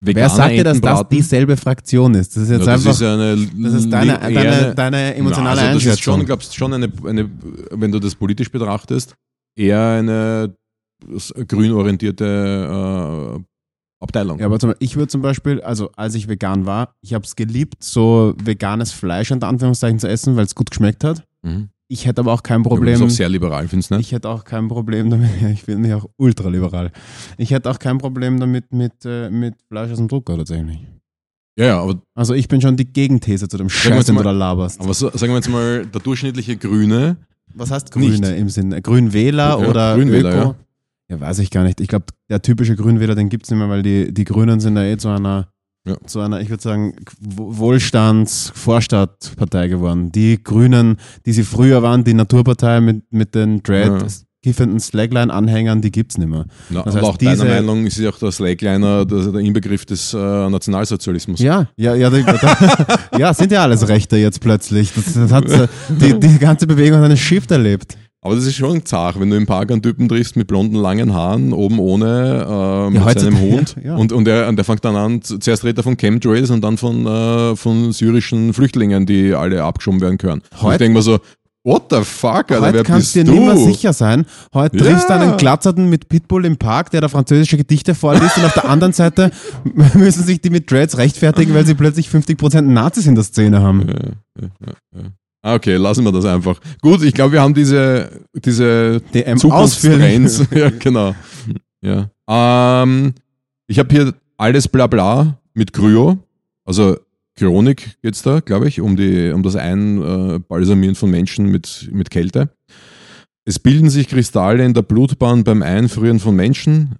Wer sagt dir, dass das dieselbe Fraktion ist? Das ist jetzt ja, einfach, ist eine, das ist deine, deine, eine- deine emotionale Na, also das ist schon, glaubst schon eine, eine, wenn du das politisch betrachtest, eher eine grün orientierte äh, Abteilung. Ja, aber zum, ich würde zum Beispiel, also als ich vegan war, ich habe es geliebt, so veganes Fleisch unter Anführungszeichen zu essen, weil es gut geschmeckt hat. Mhm. Ich hätte aber auch kein Du Problem. bist auch sehr liberal, findest du nicht? Ich hätte auch kein Problem damit, ja, [laughs] ich bin ja auch ultraliberal. Ich hätte auch kein Problem damit mit, äh, mit Fleisch aus dem Drucker tatsächlich. Ja, ja, aber, Also ich bin schon die Gegenthese zu dem Scheiß, den du da laberst. aber so, sagen wir jetzt mal, der durchschnittliche Grüne, Was heißt nicht. Grüne im Sinne? Grünwähler Ja, oder Grünwähler, Öko? Ja. Weiß ich gar nicht. Ich glaube, der typische Grünwähler, den gibt es nicht mehr, weil die, die Grünen sind ja eh zu einer, Ja. zu einer, ich würde sagen, Wohlstands-Vorstadtpartei geworden. Die Grünen, die sie früher waren, die Naturpartei mit, mit den Dread, Ja. kiffenden Slackline-Anhängern, die gibt es nicht mehr. na, Das heißt, auch deiner diese- Meinung ist ja auch der Slagliner der, der Inbegriff des äh, Nationalsozialismus. Ja, ja, ja, [laughs] ja, sind ja alles Rechte jetzt plötzlich. Das, das hat, die, die ganze Bewegung hat einen Shift erlebt. Aber das ist schon zart, wenn du im Park einen Typen triffst mit blonden, langen Haaren, oben ohne, äh, mit heutzutage- seinem Hund. [laughs] ja, ja. Und, und, der, und der fängt dann an, zu- zuerst redet er von Chemtrails und dann von, äh, von syrischen Flüchtlingen, die alle abgeschoben werden können. Und ich denke mir so, what the fuck, Alter, Heute wer kannst bist du dir du? nicht mehr sicher sein. Heute Ja. triffst du einen Glatzerten mit Pitbull im Park, der da französische Gedichte vorliest und auf der anderen Seite [laughs] müssen sich die mit Dreads rechtfertigen, weil sie plötzlich 50% Nazis in der Szene haben. Ah, Okay, lassen wir das einfach. Gut, ich glaube, wir haben diese, diese DM Zukunftstrends. [laughs] ja, genau. Ja. Ähm, ich habe hier alles Blabla mit Kryo. Also Chronik geht's da, glaube ich, um, die, um das Einbalsamieren von Menschen mit, mit Kälte. Es bilden sich Kristalle in der Blutbahn beim Einfrieren von Menschen.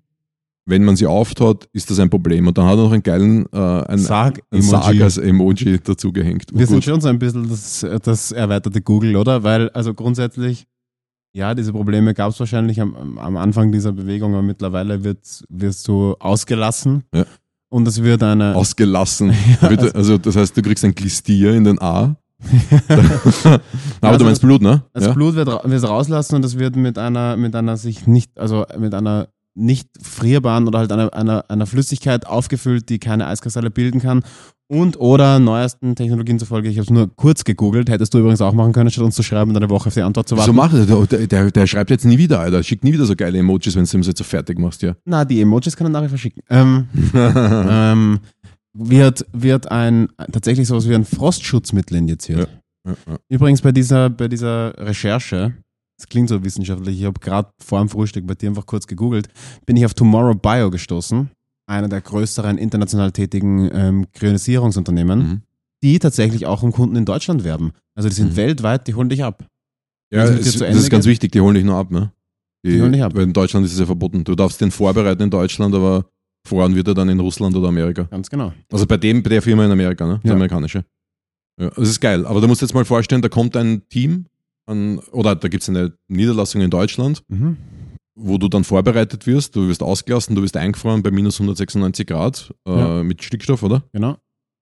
Wenn man sie auftaut, ist das ein Problem. Und dann hat er noch einen geilen äh, ein, Sag ein Sarg als Emoji dazugehängt. Wir sind Gut. schon so ein bisschen das, das erweiterte Google, oder? Weil, also grundsätzlich, ja, diese Probleme gab es wahrscheinlich am, am Anfang dieser Bewegung, aber mittlerweile wird, wirst du ausgelassen. Ja. Und es wird eine. ausgelassen. [laughs] Bitte, also das heißt, du kriegst ein Glistier in den A. [laughs] Aber Also du meinst Blut, ne? Das Ja? Blut wird, wird rauslassen und es wird mit einer, mit einer sich nicht, also mit einer nicht frierbaren oder halt einer, einer, einer Flüssigkeit aufgefüllt, die keine Eiskristalle bilden kann. Und oder neuesten Technologien zufolge, ich habe es nur kurz gegoogelt, hättest du übrigens auch machen können, statt uns zu schreiben und eine Woche auf die Antwort zu warten. macht er? Der, der, der schreibt jetzt nie wieder, Alter. Schickt nie wieder so geile Emojis, wenn du ihm jetzt so fertig machst, ja. Na, die Emojis kann er nachher verschicken. Ähm, [laughs] ähm, wird, wird ein tatsächlich sowas wie ein Frostschutzmittel injiziert. Ja, ja. Übrigens bei dieser, bei dieser Recherche, das klingt so wissenschaftlich, ich habe gerade vor dem Frühstück bei dir einfach kurz gegoogelt, bin ich auf Tomorrow Bio gestoßen, einer der größeren international tätigen ähm, Kryonisierungsunternehmen, Mhm. die tatsächlich auch um Kunden in Deutschland werben. Also die sind Mhm. weltweit, die holen dich ab. Ja, Also es, das ist ganz geht? wichtig, die holen dich nur ab, ne? Die holen dich ab. Weil in Deutschland ist es ja verboten. Du darfst den vorbereiten in Deutschland, aber voran wird er dann in Russland oder Amerika. Ganz genau. Also bei dem, bei der Firma in Amerika, ne? Die Ja. amerikanische. Ja, das ist geil. Aber du musst jetzt mal vorstellen, da kommt ein Team an, oder da gibt es eine Niederlassung in Deutschland, Mhm. wo du dann vorbereitet wirst, du wirst ausgelassen, du wirst eingefroren bei minus 196 Grad äh, Ja. mit Stickstoff, oder? Genau.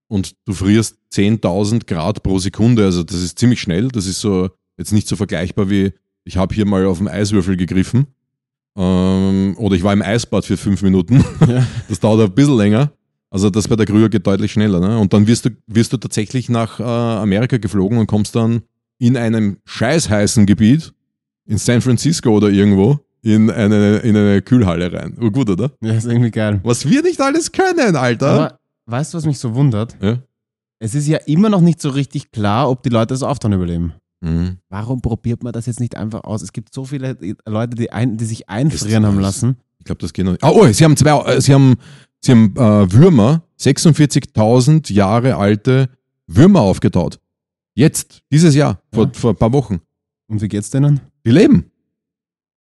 Und du frierst 10.000 Grad pro Sekunde, also das ist ziemlich schnell, das ist so jetzt nicht so vergleichbar wie, ich habe hier mal auf den Eiswürfel gegriffen ähm, oder ich war im Eisbad für fünf Minuten, [laughs] Ja. [laughs] das dauert ein bisschen länger. Also das bei der Krüger geht deutlich schneller. Ne? Und dann wirst du, wirst du tatsächlich nach äh, Amerika geflogen und kommst dann in einem scheißheißen Gebiet, in San Francisco oder irgendwo, in eine, in eine Kühlhalle rein. Oh, gut, oder? Ja, ist irgendwie geil. Was wir nicht alles können, Alter. Aber weißt du, was mich so wundert? ja? Es ist ja immer noch nicht so richtig klar, ob die Leute das Auftauen überleben. Mhm. Warum probiert man das jetzt nicht einfach aus? Es gibt so viele Leute, die, ein, die sich einfrieren haben lassen. Ich glaube, das geht noch nicht. Ah, oh, sie haben zwei, äh, sie haben, sie haben äh, Würmer, 46.000 Jahre alte Würmer aufgetaut. Jetzt, dieses Jahr, vor, Ja. vor ein paar Wochen. Und wie geht's denen? Die leben.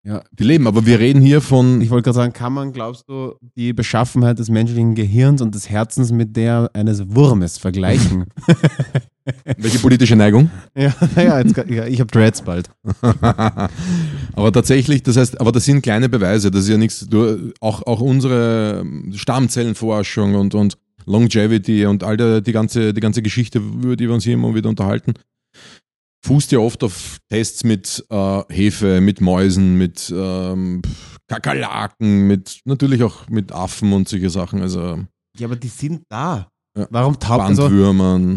Ja. Die leben, aber wir reden hier von. Ich wollte gerade sagen, kann man, glaubst du, die Beschaffenheit des menschlichen Gehirns und des Herzens mit der eines Wurmes vergleichen? [laughs] welche politische Neigung? [laughs] ja, ja, jetzt, ja, ich habe Dreads bald. [laughs] aber tatsächlich, das heißt, aber das sind kleine Beweise, das ist ja nichts, du, auch, auch unsere Stammzellenforschung und, und Longevity und all der, die, ganze, die ganze Geschichte, über die wir uns hier immer wieder unterhalten, fußt ja oft auf Tests mit äh, Hefe, mit Mäusen, mit ähm, Kakerlaken, mit natürlich auch mit Affen und solche Sachen. Also Ja, aber die sind da. Ja. Warum taugt also.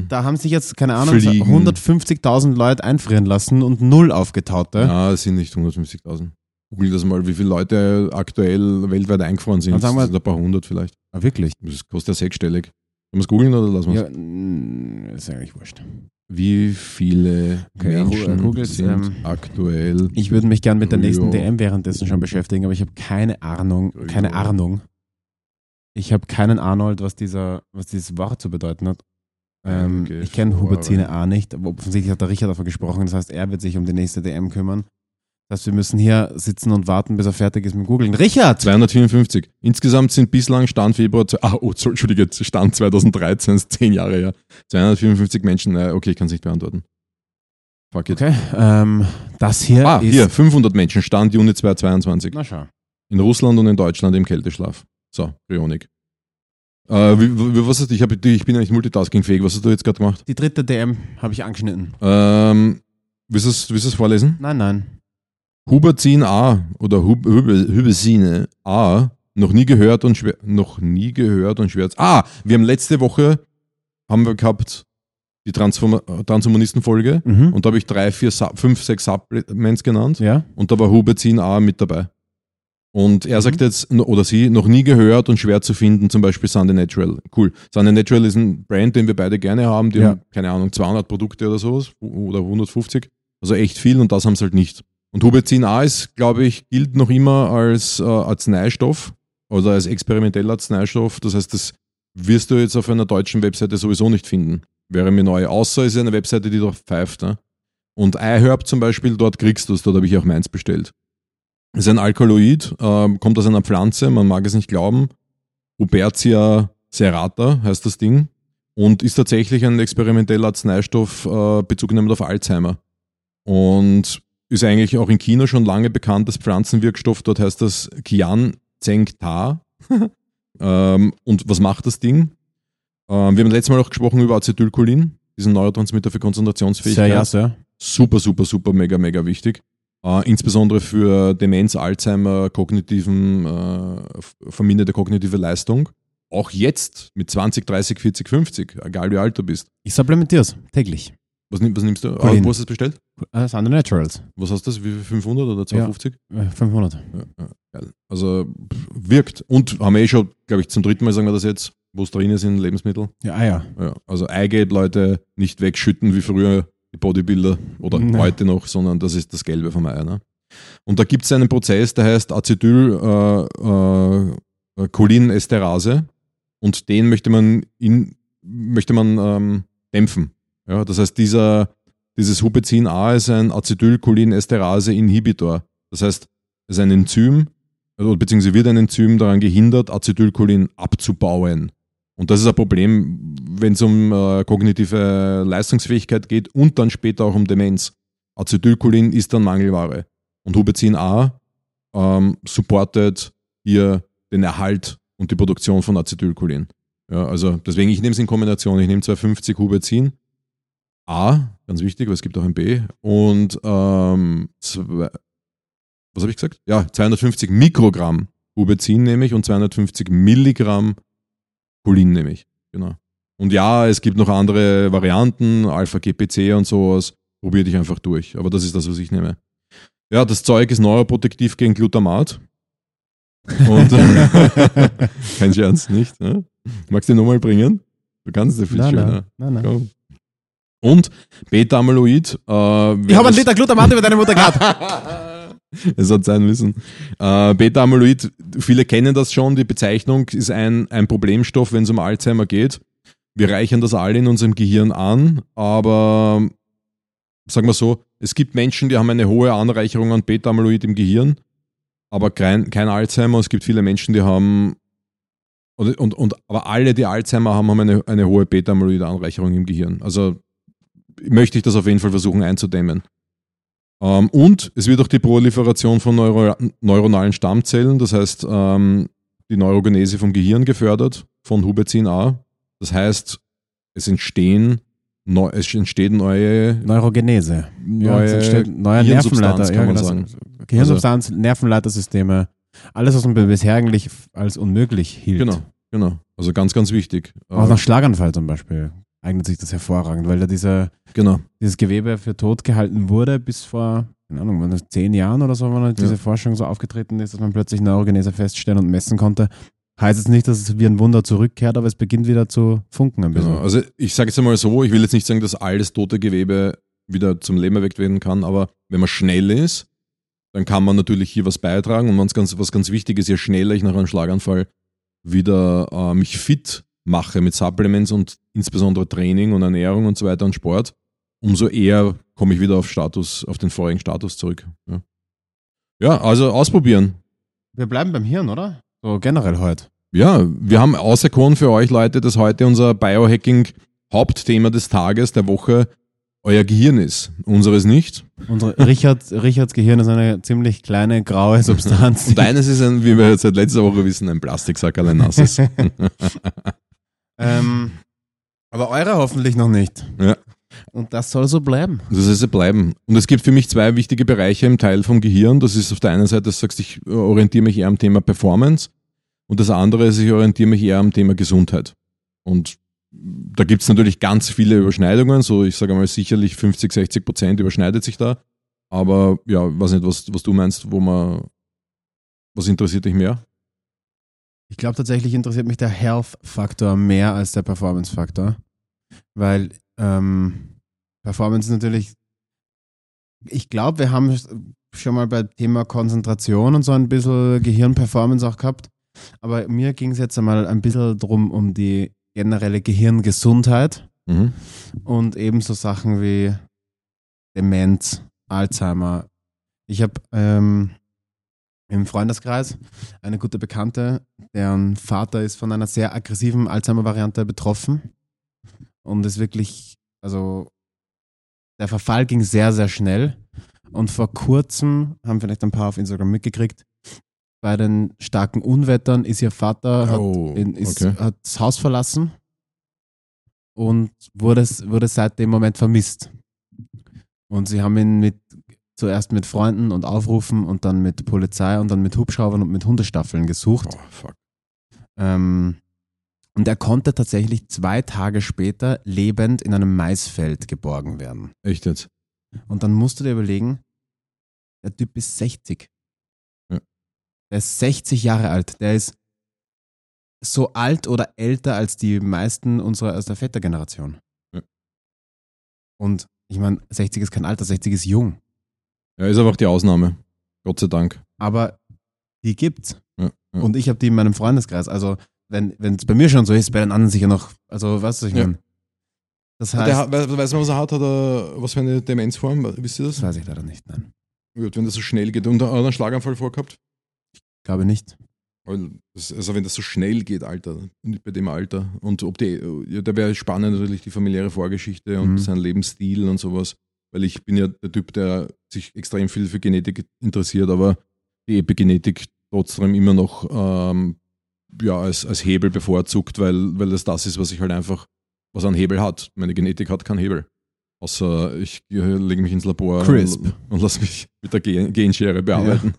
Da haben sich jetzt, keine Ahnung, so Fliegen. 150.000 Leute einfrieren lassen und null aufgetaute. Ja, es sind nicht 150.000. Google das mal, wie viele Leute aktuell weltweit eingefroren sind. Dann sagen wir- das sind ein paar hundert vielleicht. Ah, wirklich? Das kostet ja sechsstellig. Sollen wir es googeln oder lassen wir es? Ja, ist eigentlich wurscht. Wie viele Okay, Menschen googelt, sind ähm, aktuell Ich würde mich gern mit der nächsten. DM währenddessen schon beschäftigen, aber ich habe keine Ahnung, keine. Ahnung. Ich habe keinen Arnold, was dieser, was dieses Wort zu bedeuten hat. Ähm, Okay, ich kenne Vorrang. Huberzine A nicht, aber offensichtlich hat der Richard davon gesprochen, das heißt, er wird sich um die nächste DM kümmern. Das heißt, wir müssen hier sitzen und warten, bis er fertig ist mit Googeln. Richard! 254. Insgesamt sind bislang Stand Februar, ah, oh, Entschuldige, Stand 2013, ist zehn Jahre her. 254 Menschen, äh, okay, ich kann es nicht beantworten. Fuck it. Okay, ähm, das hier Ah, ist... hier, 500 Menschen, Stand Juni 2022. Na schau. In Russland und in Deutschland im Kälteschlaf. So, Bionik. Äh, wie, wie, was hast du, ich, hab, ich bin eigentlich multitaskingfähig, was hast du jetzt gerade gemacht? Die dritte DM habe ich angeschnitten. Ähm, willst du es willst du es vorlesen? Nein, nein. Huberzin A oder Hub, Hube, Hubezine A noch nie gehört und schwer noch nie gehört und schwer. Ah, wir haben letzte Woche haben wir gehabt die Transform Transhumanisten Folge Mhm. und da habe ich drei, vier, fünf, sechs Supplements genannt ja? und da war Hubezin A mit dabei. Und er sagt jetzt, oder sie, noch nie gehört und schwer zu finden, zum Beispiel Sunday Natural. Cool. Sunday Natural ist ein Brand, den wir beide gerne haben. Die Ja. haben, keine Ahnung, 200 Produkte oder sowas, oder 150. Also echt viel und das haben sie halt nicht. Und Hubezin A ist, glaube ich, gilt noch immer als äh, Arzneistoff oder als experimenteller Arzneistoff. Das heißt, das wirst du jetzt auf einer deutschen Webseite sowieso nicht finden. Wäre mir neu. Außer es ist eine Webseite, die darauf pfeift. Ne? Und iHerb zum Beispiel, dort kriegst du es, dort habe ich auch meins bestellt. Es ist ein Alkaloid, ähm, kommt aus einer Pflanze, man mag es nicht glauben. Hubertia serrata heißt das Ding und ist tatsächlich ein experimenteller Arzneistoff äh, bezugnehmend auf Alzheimer. Und ist eigentlich auch in China schon lange bekannt als Pflanzenwirkstoff. Dort heißt das Qian Zeng Ta. [laughs] ähm, und was macht das Ding? Ähm, wir haben letztes Mal auch gesprochen über Acetylcholin, diesen Neurotransmitter für Konzentrationsfähigkeit. Sehr, ja, sehr. Super, super, super, mega, mega wichtig. Äh, insbesondere für Demenz, Alzheimer, kognitiven, äh, verminderte kognitive Leistung. Auch jetzt mit 20, 30, 40, 50, egal wie alt du bist. Ich supplementiere es täglich. Was, nimm, was nimmst du? Cholin. Ah, wo hast du es bestellt? Äh, Sunday Naturals. Was hast du das? Wie viel? 500 oder 250? Äh, 500. Ja. Ja, geil. Also wirkt. Und haben wir eh schon, glaube ich, zum dritten Mal sagen wir das jetzt, wo es drin ist in Lebensmitteln. Ja, ah ja. Ja, also Eigelb, Leute, nicht wegschütten wie früher die Bodybuilder oder Nein. heute noch, sondern das ist das Gelbe vom Ei. Ne? Und da gibt es einen Prozess, der heißt Acetyl äh, äh, Cholinesterase und den möchte man, in, möchte man ähm, dämpfen. Ja, das heißt, dieser, dieses Hubezin A ist ein Acetylcholinesterase-Inhibitor. Das heißt, es ist ein Enzym, also, beziehungsweise wird ein Enzym daran gehindert, Acetylcholin abzubauen. Und das ist ein Problem, wenn es um äh, kognitive Leistungsfähigkeit geht und dann später auch um Demenz. Acetylcholin ist dann Mangelware. Und Hubezin A ähm, supportet hier den Erhalt und die Produktion von Acetylcholin. Ja, also deswegen, ich nehme es in Kombination. Ich nehme 250 Hubezin A, ganz wichtig, weil es gibt auch ein B. Und ähm, zwei, was habe ich gesagt? Ja, 250 Mikrogramm Hubezin nehme ich und 250 Milligramm Cholin nehme ich. Genau. Und ja, es gibt noch andere Varianten, Alpha-GPC und sowas. Probier dich einfach durch. Aber das ist das, was ich nehme. Ja, das Zeug ist neuroprotektiv gegen Glutamat. Und [laughs] kein Scherz, nicht? Ne? Magst du den nochmal bringen? Du kannst es viel Nein, schöner. nein, nein, nein. Komm. Und Beta-Amyloid. Äh, Ich habe einen Liter Glutamat über deine Mutter gehabt. [laughs] es hat sein müssen. Äh, Beta-Amyloid, viele kennen das schon, die Bezeichnung ist ein, ein Problemstoff, wenn es um Alzheimer geht. Wir reichern das alle in unserem Gehirn an, aber sagen wir so, es gibt Menschen, die haben eine hohe Anreicherung an Beta-Amyloid im Gehirn, aber kein, kein Alzheimer. Es gibt viele Menschen, die haben, und, und, und aber alle, die Alzheimer haben, haben eine, eine hohe Beta-Amyloid-Anreicherung im Gehirn. Also möchte ich das auf jeden Fall versuchen einzudämmen. Ähm, und es wird auch die Proliferation von Neuro neuronalen Stammzellen, das heißt ähm, die Neurogenese vom Gehirn gefördert, von Hubezin A. Das heißt, es entstehen neu, es entsteht neue Neurogenese. neue neuer Hirnsubstanz, Nervenleiter. kann man genau. sagen. Gehirnsubstanz, Nervenleitersysteme. Alles, was man bisher eigentlich als unmöglich hielt. Genau, genau. Also ganz, ganz wichtig. Auch Äh, nach Schlaganfall zum Beispiel eignet sich das hervorragend, weil da dieser, genau. dieses Gewebe für tot gehalten wurde bis vor, keine Ahnung, wann das, zehn Jahren oder so, wann halt diese Ja. Forschung so aufgetreten ist, dass man plötzlich Neurogenese feststellen und messen konnte. Heißt es nicht, dass es wie ein Wunder zurückkehrt, aber es beginnt wieder zu funken ein bisschen. Genau. Also ich sage jetzt einmal so, ich will jetzt nicht sagen, dass alles tote Gewebe wieder zum Leben erweckt werden kann, aber wenn man schnell ist, dann kann man natürlich hier was beitragen. Und was ganz, was ganz wichtig ist, je schneller ich nach einem Schlaganfall wieder äh, mich fit mache mit Supplements und insbesondere Training und Ernährung und so weiter und Sport, umso eher komme ich wieder auf Status, auf den vorigen Status zurück. Ja, ja also ausprobieren. Wir bleiben beim Hirn, oder? So generell heute. Ja, wir haben auserkoren für euch Leute, dass heute unser Biohacking-Hauptthema des Tages, der Woche, euer Gehirn ist. Unseres nicht. Unsere Richard, Richards Gehirn ist eine ziemlich kleine graue Substanz. Und deines ist, ein, wie wir jetzt seit letzter Woche wissen, ein Plastiksack, ein nasses. [laughs] ähm, aber eure hoffentlich noch nicht. Ja. Und das soll so bleiben. Das soll so bleiben. Und es gibt für mich zwei wichtige Bereiche im Teil vom Gehirn. Das ist auf der einen Seite, dass du sagst, ich orientiere mich eher am Thema Performance. Und das andere ist, ich orientiere mich eher am Thema Gesundheit. Und da gibt es natürlich ganz viele Überschneidungen. So, ich sage mal, sicherlich 50, 60 Prozent überschneidet sich da. Aber ja, weiß nicht, was, was du meinst, wo man, was interessiert dich mehr? Ich glaube tatsächlich interessiert mich der Health-Faktor mehr als der Performance-Faktor. Weil ähm, Performance natürlich, ich glaube, wir haben schon mal bei Thema Konzentration und so ein bisschen Gehirnperformance auch gehabt. Aber mir ging es jetzt einmal ein bisschen drum um die generelle Gehirngesundheit Mhm. und ebenso Sachen wie Demenz, Alzheimer. Ich habe ähm, im Freundeskreis eine gute Bekannte, deren Vater ist von einer sehr aggressiven Alzheimer-Variante betroffen und ist wirklich, also der Verfall ging sehr, sehr schnell. Und vor kurzem, haben vielleicht ein paar auf Instagram mitgekriegt, bei den starken Unwettern ist ihr Vater, hat Oh, in, ist, okay. hat das Haus verlassen und wurde, wurde seit dem Moment vermisst. Und sie haben ihn mit, zuerst mit Freunden und Aufrufen und dann mit Polizei und dann mit Hubschraubern und mit Hundestaffeln gesucht. Oh, fuck. Ähm, und er konnte tatsächlich zwei Tage später lebend in einem Maisfeld geborgen werden. Echt jetzt? Und dann musst du dir überlegen, der Typ ist 60. Ja. Der ist 60 Jahre alt. Der ist so alt oder älter als die meisten unserer aus der Vätergeneration. Ja. Und ich meine, 60 ist kein Alter, 60 ist jung. Ja, ist einfach die Ausnahme. Gott sei Dank. Aber die gibt's. Ja, ja. Und ich habe die in meinem Freundeskreis. Also, wenn es bei mir schon so ist, bei den anderen sicher noch. Also, weißt du, was ich Ja. meine? Das Der, heißt, hat- weiß, weiß man, was er hat? Hat er was für eine Demenzform? Wisst ihr das? das weiß ich leider nicht. Nein, Gut, wenn das so schnell geht. Und hat er einen Schlaganfall vorgehabt? glaube nicht. Das- Also wenn das so schnell geht, Alter, bei dem Alter. Und ob die, ja, da wäre spannend natürlich die familiäre Vorgeschichte und Mhm. sein Lebensstil und sowas. Weil ich bin ja der Typ, der sich extrem viel für Genetik interessiert, aber die Epigenetik trotzdem immer noch ähm, ja, als, als Hebel bevorzugt, weil, weil das das ist, was ich halt einfach, was ein Hebel hat. Meine Genetik hat keinen Hebel. Außer ich lege mich ins Labor Crisp. und, und lasse mich mit der Gen Genschere bearbeiten.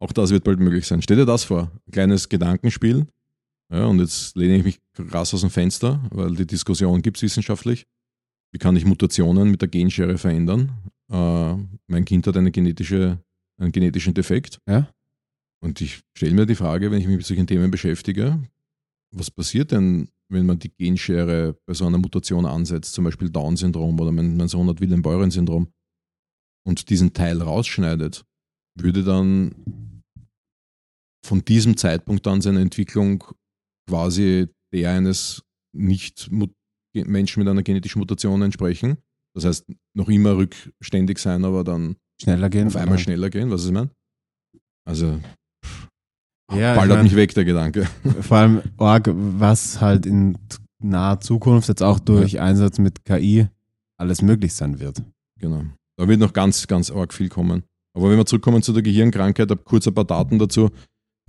Auch das wird bald möglich sein. Stell dir das vor. Ein kleines Gedankenspiel. Ja, und jetzt lehne ich mich krass aus dem Fenster, weil die Diskussion gibt es wissenschaftlich. Wie kann ich Mutationen mit der Genschere verändern? Äh, mein Kind hat eine genetische, einen genetischen Defekt. Ja? Und ich stelle mir die Frage, wenn ich mich mit solchen Themen beschäftige, was passiert denn, wenn man die Genschere bei so einer Mutation ansetzt, zum Beispiel Down-Syndrom oder mein, mein Sohn hat Wilhelm-Beuren-Syndrom und diesen Teil rausschneidet, würde dann von diesem Zeitpunkt an seine Entwicklung quasi der eines nicht Mut- Menschen mit einer genetischen Mutation entsprechen? Das heißt, noch immer rückständig sein, aber dann Schneller gehen. auf einmal oder? schneller gehen, was ich meine? Also, Ja, ich baldert mein- mich weg, der Gedanke. [laughs] Vor allem Org, was halt in naher Zukunft jetzt auch durch Einsatz mit KI alles möglich sein wird. Genau. Da wird noch ganz, ganz arg viel kommen. Aber wenn wir zurückkommen zu der Gehirnkrankheit, kurz ein paar Daten dazu.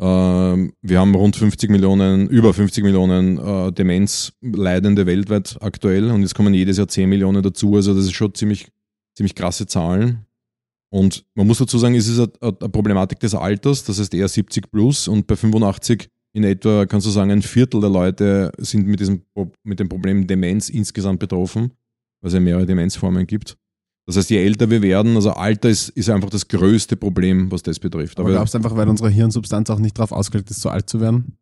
Ähm, wir haben rund 50 Millionen, über 50 Millionen äh, Demenzleidende weltweit aktuell und jetzt kommen jedes Jahr 10 Millionen dazu. Also das ist schon ziemlich, ziemlich krasse Zahlen. Und man muss dazu sagen, es ist eine, eine Problematik des Alters, das heißt eher 70 plus und bei 85 in etwa, kannst du sagen, ein Viertel der Leute sind mit, diesem, mit dem Problem Demenz insgesamt betroffen, weil es ja mehrere Demenzformen gibt. Das heißt, je älter wir werden, also Alter ist, ist einfach das größte Problem, was das betrifft. Aber Aber glaubst du einfach, weil unsere Hirnsubstanz auch nicht darauf ausgelegt ist, so alt zu werden?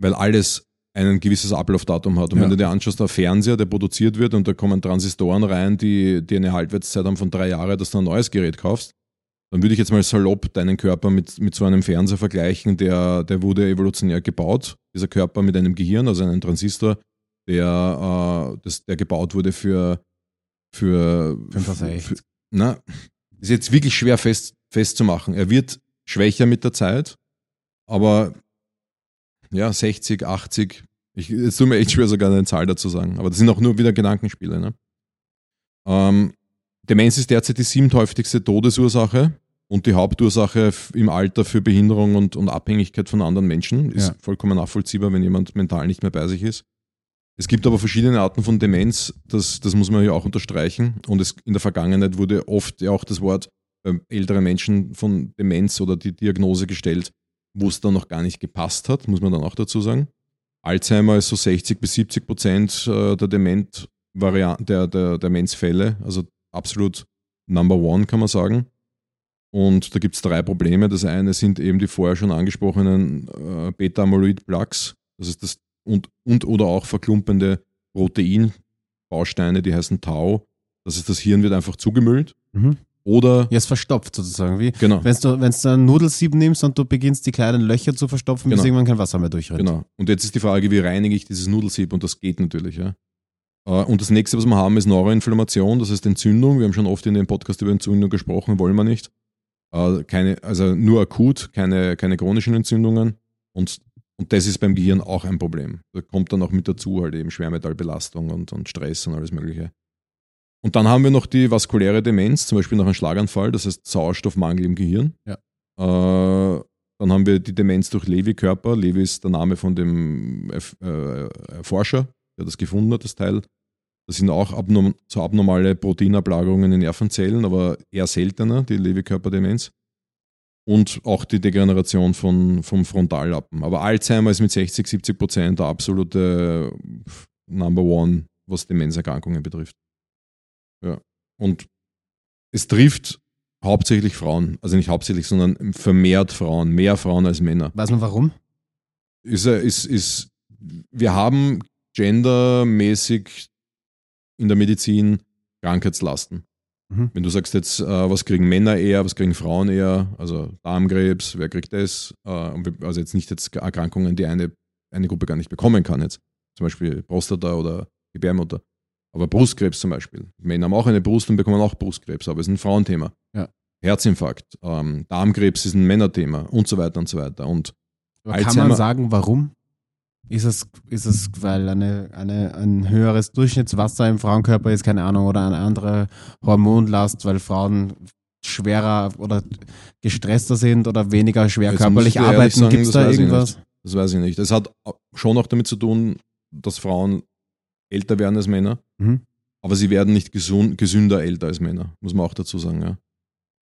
weil alles ein gewisses Ablaufdatum hat. Und Ja. wenn du dir anschaust, der Fernseher, der produziert wird und da kommen Transistoren rein, die, die eine Halbwertszeit haben von drei Jahren, dass du ein neues Gerät kaufst, dann würde ich jetzt mal salopp deinen Körper mit, mit so einem Fernseher vergleichen, der, der wurde evolutionär gebaut, dieser Körper mit einem Gehirn, also einem Transistor, der, äh, das, der gebaut wurde für, für, 65. für na, ist jetzt wirklich schwer fest, festzumachen. Er wird schwächer mit der Zeit, aber ja, 60, 80. Ich, es tut mir echt schwer, sogar eine Zahl dazu sagen. Aber das sind auch nur wieder Gedankenspiele. Ne? Ähm, Demenz ist derzeit die siebthäufigste Todesursache und die Hauptursache im Alter für Behinderung und, und Abhängigkeit von anderen Menschen. Ist Ja. vollkommen nachvollziehbar, wenn jemand mental nicht mehr bei sich ist. Es gibt aber verschiedene Arten von Demenz, das, das muss man ja auch unterstreichen. Und es, in der Vergangenheit wurde oft ja auch das Wort bei älteren Menschen von Demenz oder die Diagnose gestellt, wo es dann noch gar nicht gepasst hat, muss man dann auch dazu sagen. Alzheimer ist so 60 bis 70 Prozent äh, der Dement der, der Demenzfälle, also absolut Number One, kann man sagen. Und da gibt es drei Probleme. Das eine sind eben die vorher schon angesprochenen äh, Beta-Amyloid-Plaques, das ist das und, und oder auch verklumpende Proteinbausteine, die heißen Tau. Das ist das Hirn wird einfach zugemüllt. Mhm. Oder Ja, es verstopft sozusagen. Wie, genau, wenn du, wenn's du ein Nudelsieb nimmst und du beginnst, die kleinen Löcher zu verstopfen, bis Genau. irgendwann kein Wasser mehr durchrennt. genau. Und jetzt ist die Frage, wie reinige ich dieses Nudelsieb? Und das geht natürlich, ja. Äh, Und das nächste, was wir haben, ist Neuroinflammation, das heißt Entzündung. Wir haben schon oft in dem Podcast über Entzündung gesprochen, wollen wir nicht. Äh, Keine, also nur akut, keine, keine chronischen Entzündungen. Und, und das ist beim Gehirn auch ein Problem. Da kommt dann auch mit dazu halt eben Schwermetallbelastung und, und Stress und alles Mögliche. Und dann haben wir noch die vaskuläre Demenz, zum Beispiel nach einem Schlaganfall, das heißt Sauerstoffmangel im Gehirn. Ja. Äh, dann haben wir die Demenz durch Lewy-Körper. Lewy ist der Name von dem Erf- äh, Forscher, der das gefunden hat, das Teil. Das sind auch abnorm so abnormale Proteinablagerungen in Nervenzellen, aber eher seltener, die Lewy-Körper-Demenz. Und auch die Degeneration von, vom Frontallappen. Aber Alzheimer ist mit 60, 70 Prozent der absolute Number One, was Demenzerkrankungen betrifft. Ja. Und es trifft hauptsächlich Frauen. Also nicht hauptsächlich, sondern vermehrt Frauen. Mehr Frauen als Männer Weiß man warum? ist, er- ist, ist, wir haben gendermäßig in der Medizin Krankheitslasten. Mhm. Wenn du sagst jetzt, äh, was kriegen Männer eher, was kriegen Frauen eher, also Darmkrebs, wer kriegt das? Äh, also jetzt nicht jetzt Erkrankungen, die eine, eine Gruppe gar nicht bekommen kann jetzt. Zum Beispiel Prostata oder Gebärmutter. Aber Brustkrebs zum Beispiel. Männer haben auch eine Brust und bekommen auch Brustkrebs, aber es ist ein Frauenthema. Ja. Herzinfarkt, ähm, Darmkrebs ist ein Männerthema und so weiter und so weiter. Und Aber kann man sagen, warum? Ist es, ist es, weil eine, eine, ein höheres Durchschnittswasser im Frauenkörper ist, keine Ahnung, oder eine andere Hormonlast, weil Frauen schwerer oder gestresster sind oder weniger schwer Jetzt körperlich arbeiten? Gibt es das da irgendwas? Das weiß ich nicht. Es hat schon auch damit zu tun, dass Frauen älter werden als Männer, Mhm. aber sie werden nicht gesund, gesünder älter als Männer, muss man auch dazu sagen. Ja.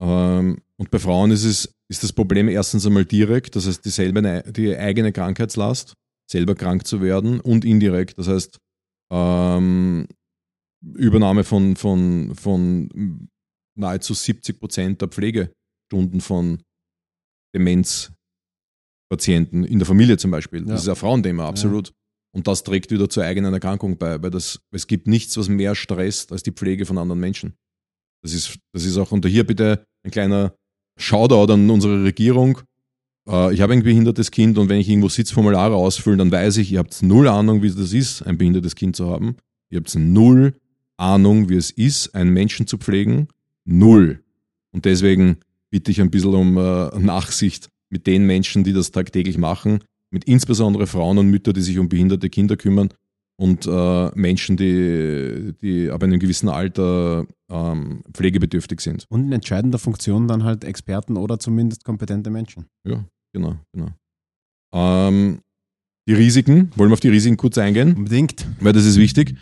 Ähm, und bei Frauen ist, es, ist das Problem erstens einmal direkt, das heißt dieselbe, die eigene Krankheitslast, selber krank zu werden und indirekt, das heißt ähm, Übernahme von, von, von nahezu 70 Prozent der Pflegestunden von Demenzpatienten in der Familie zum Beispiel. Das Ja. ist ein Frauenthema, absolut. Und das trägt wieder zur eigenen Erkrankung bei, weil das, es gibt nichts, was mehr stresst als die Pflege von anderen Menschen. Das ist, das ist auch, und hier bitte ein kleiner Shoutout an unsere Regierung. Äh, ich habe ein behindertes Kind und wenn ich irgendwo Sitzformulare ausfülle, dann weiß ich, ihr habt null Ahnung, wie das ist, ein behindertes Kind zu haben. Ihr habt null Ahnung, wie es ist, einen Menschen zu pflegen. Null. Und deswegen bitte ich ein bisschen um äh, Nachsicht mit den Menschen, die das tagtäglich machen, mit insbesondere Frauen und Mütter, die sich um behinderte Kinder kümmern und äh, Menschen, die, die ab einem gewissen Alter ähm, pflegebedürftig sind. Und in entscheidender Funktion dann halt Experten oder zumindest kompetente Menschen. Ja, genau, genau. Ähm, die Risiken, wollen wir auf die Risiken kurz eingehen? Unbedingt. Weil das ist wichtig.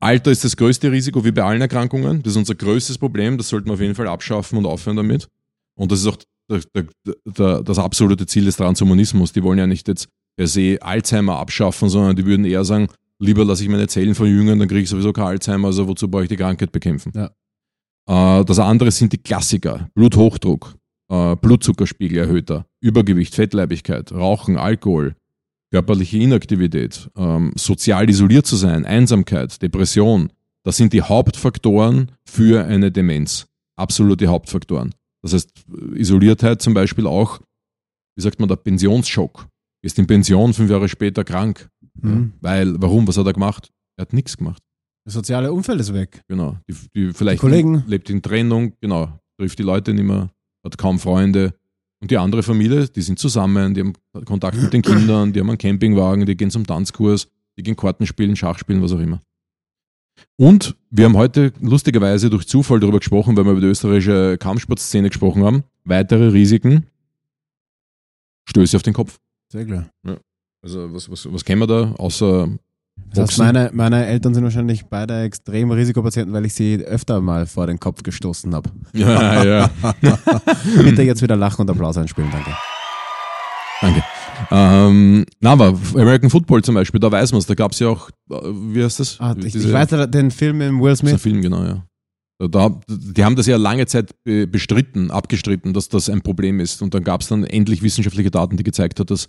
Alter ist das größte Risiko, wie bei allen Erkrankungen. Das ist unser größtes Problem. Das sollten wir auf jeden Fall abschaffen und aufhören damit. Und das ist auch der, der, der, das absolute Ziel des Transhumanismus. Die wollen ja nicht jetzt per se Alzheimer abschaffen, sondern die würden eher sagen, lieber lasse ich meine Zellen verjüngen, dann kriege ich sowieso kein Alzheimer, also wozu brauche ich die Krankheit bekämpfen? Ja. Äh, das andere sind die Klassiker. Bluthochdruck, äh, Blutzuckerspiegel erhöhter, Übergewicht, Fettleibigkeit, Rauchen, Alkohol, körperliche Inaktivität, ähm, sozial isoliert zu sein, Einsamkeit, Depression. Das sind die Hauptfaktoren für eine Demenz. Absolute Hauptfaktoren. Das heißt, Isoliertheit zum Beispiel auch, wie sagt man, der Pensionsschock. Ist in Pension fünf Jahre später krank. Mhm. Weil, warum? Was hat er gemacht? Er hat nichts gemacht. Das soziale Umfeld ist weg. Genau. Die, die vielleicht Die Kollegen. lebt in Trennung, genau, trifft die Leute nicht mehr, hat kaum Freunde. Und die andere Familie, die sind zusammen, die haben Kontakt mit den Kindern, die haben einen Campingwagen, die gehen zum Tanzkurs, die gehen Karten spielen, Schach spielen, was auch immer. Und wir haben heute lustigerweise durch Zufall darüber gesprochen, weil wir über die österreichische Kampfsportszene gesprochen haben. Weitere Risiken. Stöße auf den Kopf. Sehr klar. Also was, was, was kennen wir da, außer Boxen? meine, meine Eltern sind wahrscheinlich beide extrem Risikopatienten, weil ich sie öfter mal vor den Kopf gestoßen habe. [laughs] Ja, ja. [laughs] Bitte jetzt wieder lachen und Applaus einspielen, danke. Danke. Ähm, na, aber American Football zum Beispiel, da weiß man es, da gab es ja auch, äh, wie heißt das? Ah, ich, Diese- ich weiß den Film mit Will Smith. Film, genau, ja. Da, die haben das ja lange Zeit be- bestritten, abgestritten, dass das ein Problem ist. Und dann gab es dann endlich wissenschaftliche Daten, die gezeigt hat, dass.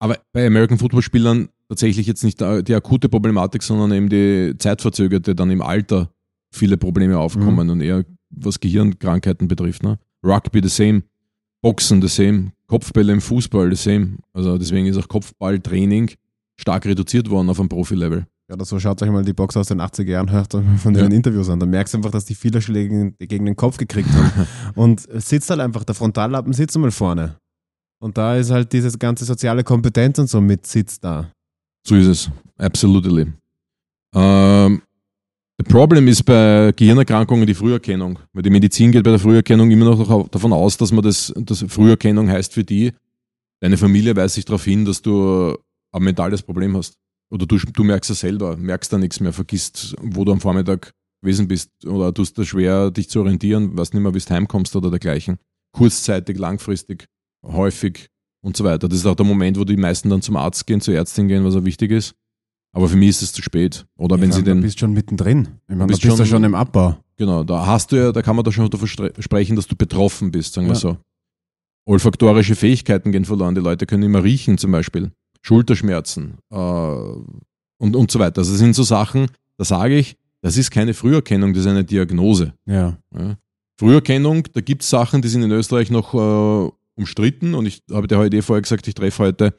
Aber bei American Football-Spielern tatsächlich jetzt nicht die die akute Problematik, sondern eben die zeitverzögerte, dann im Alter viele Probleme aufkommen und eher was Gehirnkrankheiten betrifft. Ne? Rugby the same, Boxen the same, Kopfbälle im Fußball the same. Also deswegen ist auch Kopfballtraining stark reduziert worden auf einem Profilevel. Oder so schaut euch mal die Boxer aus den 80er Jahren, hört [laughs] von den Ja. Interviews an. Da merkst du einfach, dass die viele Schläge gegen den Kopf gekriegt haben. [laughs] und sitzt halt einfach, der Frontallappen sitzt mal vorne. Und da ist halt diese ganze soziale Kompetenz und so mit Sitz da. So ist es. Absolutely. Ähm, das Problem ist bei Gehirnerkrankungen die Früherkennung. Weil die Medizin geht bei der Früherkennung immer noch davon aus, dass man das, dass Früherkennung heißt für die, deine Familie weist sich darauf hin, dass du ein mentales Problem hast. Oder du, du merkst es selber, merkst da nichts mehr, vergisst, wo du am Vormittag gewesen bist oder tust es schwer, dich zu orientieren, weißt nicht mehr, wie du heimkommst oder dergleichen. Kurzzeitig, langfristig, häufig und so weiter. Das ist auch der Moment, wo die meisten dann zum Arzt gehen, zur Ärztin gehen, was auch wichtig ist. Aber für mich ist es zu spät. Oder wenn Ich sie meine, den, Du bist schon mittendrin. Ich meine, da bist bist du schon- schon im Abbau. genau, da hast du ja, da kann man da schon davon stre- sprechen, dass du betroffen bist, sagen wir Ja. so. Olfaktorische Fähigkeiten gehen verloren. Die Leute können immer riechen, zum Beispiel. Schulterschmerzen äh, und, und so weiter. Also das sind so Sachen, da sage ich, das ist keine Früherkennung, das ist eine Diagnose. Ja. Ja. Früherkennung, da gibt es Sachen, die sind in Österreich noch äh, umstritten und ich habe dir heute eh vorher gesagt, ich treffe heute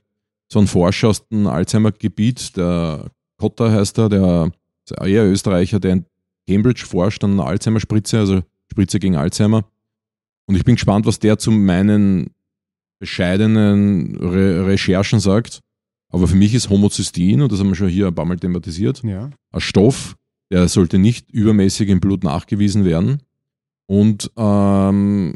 so einen Forscher aus dem Alzheimer-Gebiet, der Kotter heißt er, der ist eher Österreicher, der in Cambridge forscht an einer Alzheimer-Spritze, also Spritze gegen Alzheimer. Und ich bin gespannt, was der zu meinen bescheidenen Re Recherchen sagt. Aber für mich ist Homozystein, und das haben wir schon hier ein paar Mal thematisiert, Ja. ein Stoff, der sollte nicht übermäßig im Blut nachgewiesen werden. Und ähm,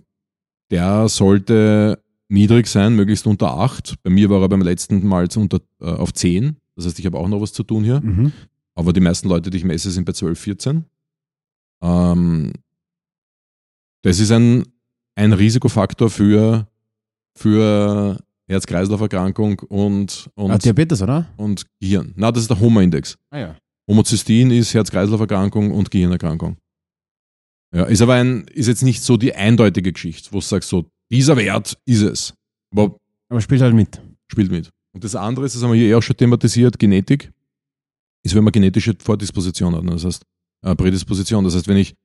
der sollte niedrig sein, möglichst unter 8. Bei mir war er beim letzten Mal unter, äh, auf 10. Das heißt, ich habe auch noch was zu tun hier. Mhm. Aber die meisten Leute, die ich messe, sind bei 12, 14. Ähm, das ist ein, ein Risikofaktor für, für Herz-Kreislauf-Erkrankung und, und, Ah, Diabetes, oder? und Gehirn. Na, das ist der HOMA-Index. Ah ja. Homozystein ist Herz-Kreislauf-Erkrankung und Gehirnerkrankung. Ja, ist aber ein, ist jetzt nicht so die eindeutige Geschichte, wo du sagst, so, dieser Wert ist es. Aber Aber spielt halt mit. spielt mit. Und das andere ist, das haben wir hier eh auch schon thematisiert, Genetik, ist, wenn man genetische Vordisposition hat. ne? Das heißt, äh, Prädisposition. Das heißt, wenn ich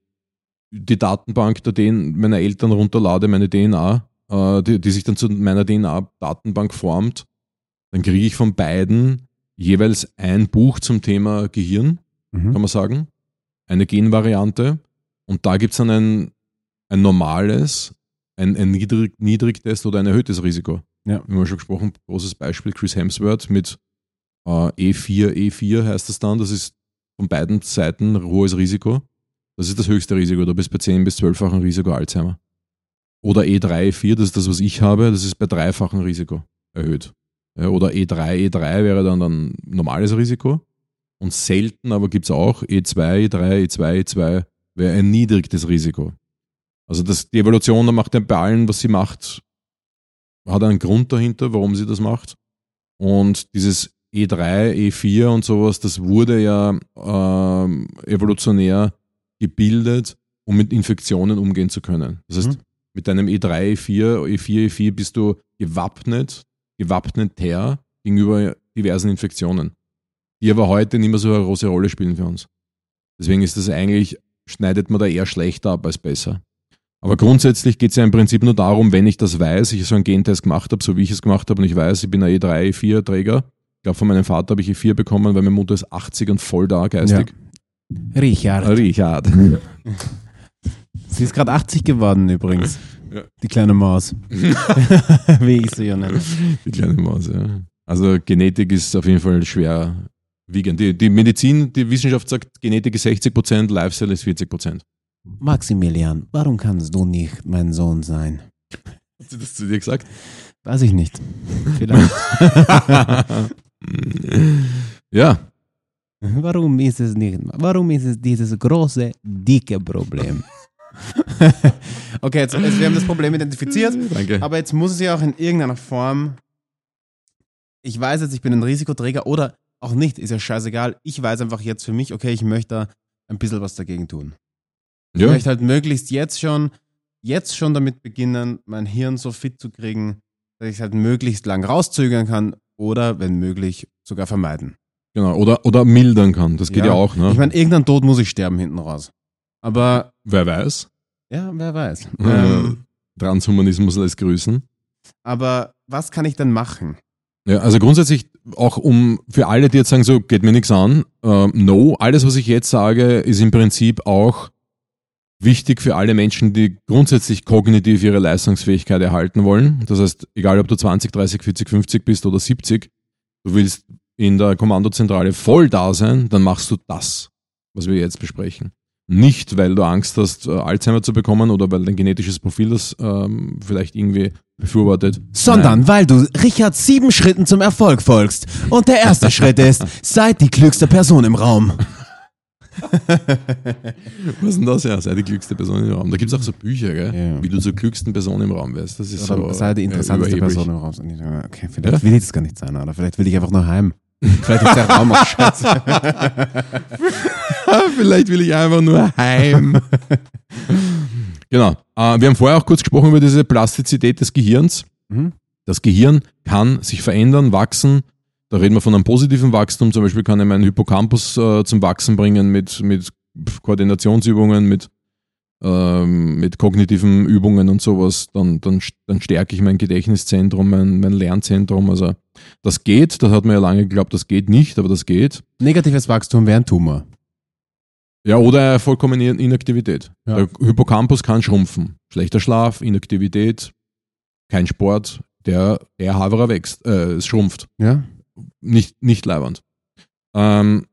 die Datenbank der DN meiner Eltern runterlade, meine DNA, äh, die, die sich dann zu meiner DNA-Datenbank formt, dann kriege ich von beiden jeweils ein Buch zum Thema Gehirn, Mhm. kann man sagen. eine Genvariante und da gibt es dann ein, ein normales, ein, ein Niedrig, Niedrigtest oder ein erhöhtes Risiko. Ja. Wie wir schon gesprochen, großes Beispiel Chris Hemsworth mit äh, E4, E4 heißt das dann. Das ist von beiden Seiten hohes Risiko. Das ist das höchste Risiko. Du bist bei 10 bis 12-fachen Risiko Alzheimer. Oder E E3, E4, das ist das, was ich habe, das ist bei dreifachen Risiko erhöht. Ja, oder E E3, E3 wäre dann ein normales Risiko. Und selten, aber gibt es auch E E2, E3, E2, E2 wäre ein niedriges Risiko. Also das, die Evolution da macht ja bei allen, was sie macht, hat einen Grund dahinter, warum sie das macht. Und dieses E3, E4 und sowas, das wurde ja ähm, evolutionär gebildet, um mit Infektionen umgehen zu können. Das heißt, Mhm. mit deinem E E3, E4, E4, E4 bist du gewappnet, gewappneter gegenüber diversen Infektionen, die aber heute nicht mehr so eine große Rolle spielen für uns. Deswegen ist das eigentlich, schneidet man da eher schlechter ab als besser. Aber grundsätzlich geht es ja im Prinzip nur darum, wenn ich das weiß, ich so einen Gentest gemacht habe, so wie ich es gemacht habe und ich weiß, ich bin ein E3, E4-Träger. Ich glaube, von meinem Vater habe ich E4 bekommen, weil meine Mutter ist 80 und voll da geistig. Richard. Richard. [laughs] Sie ist gerade 80 geworden übrigens. Ja. Die kleine Maus. [laughs] [laughs] Wie ich sie ja nenne. Die kleine Maus, ja. Also Genetik ist auf jeden Fall schwer wiegend. Die, die Medizin, die Wissenschaft sagt, Genetik ist 60%, Lifestyle ist 40%. Maximilian, warum kannst du nicht mein Sohn sein? Hat sie das zu dir gesagt? Weiß ich nicht. [laughs] Vielleicht. [laughs] ja, Warum ist es nicht? Warum ist es dieses große, dicke Problem? [laughs] okay, jetzt, jetzt, wir haben das Problem identifiziert, danke. aber jetzt muss es ja auch in irgendeiner Form. Ich weiß jetzt, ich bin ein Risikoträger oder auch nicht, ist ja scheißegal. Ich weiß einfach jetzt für mich, okay, ich möchte da ein bisschen was dagegen tun. Ich Ja, möchte halt möglichst jetzt schon, jetzt schon damit beginnen, mein Hirn so fit zu kriegen, dass ich es halt möglichst lang rauszögern kann oder, wenn möglich, sogar vermeiden. genau. Oder, oder mildern kann. Das geht ja, Ja. auch, ne? Ich meine, irgendein Tod muss ich sterben hinten raus. Aber, Wer weiß. ja, wer weiß. Ähm, Ähm, Transhumanismus lässt grüßen. aber was kann ich denn machen? Ja, also grundsätzlich auch um für alle, die jetzt sagen, so geht mir nichts an, ähm, no, alles, was ich jetzt sage, ist im Prinzip auch wichtig für alle Menschen, die grundsätzlich kognitiv ihre Leistungsfähigkeit erhalten wollen. Das heißt, egal ob du 20, 30, 40, 50 bist oder 70, du willst in der Kommandozentrale voll da sein, dann machst du das, was wir jetzt besprechen. Nicht, weil du Angst hast, äh, Alzheimer zu bekommen oder weil dein genetisches Profil das ähm, vielleicht irgendwie befürwortet. Sondern weil du Richard sieben Schritten zum Erfolg folgst. Und der erste [laughs] Schritt ist, sei die klügste Person im Raum. [laughs] Was ist denn das? Ja, sei die klügste Person im Raum. Da gibt es auch so Bücher, gell? Ja. wie du zur klügsten Person im Raum wirst. Das ist Oder so sei die äh, interessanteste überheblich. Person im Raum. Okay, vielleicht will ich das gar nicht sein, oder vielleicht will ich einfach nur heim. [laughs] Vielleicht ist der Raum auch scheiße. [laughs] Vielleicht will ich einfach nur heim. genau. Äh, wir haben vorher auch kurz gesprochen über diese Plastizität des Gehirns. Mhm. Das Gehirn kann sich verändern, wachsen. Da reden wir von einem positiven Wachstum. Zum Beispiel kann ich meinen Hippocampus äh, zum Wachsen bringen mit, mit Koordinationsübungen, mit, ähm, mit kognitiven Übungen und sowas. Dann, dann, dann stärke ich mein Gedächtniszentrum, mein, mein Lernzentrum. Also das geht. Das hat man ja lange geglaubt, das geht nicht, aber das geht. Negatives Wachstum wäre ein Tumor. Ja, oder vollkommene Inaktivität. Ja. Der Hippocampus kann schrumpfen. Schlechter Schlaf, Inaktivität, kein Sport, der, der Haverer wächst, äh, es schrumpft. Ja? Nicht, nicht leibernd. Ähm,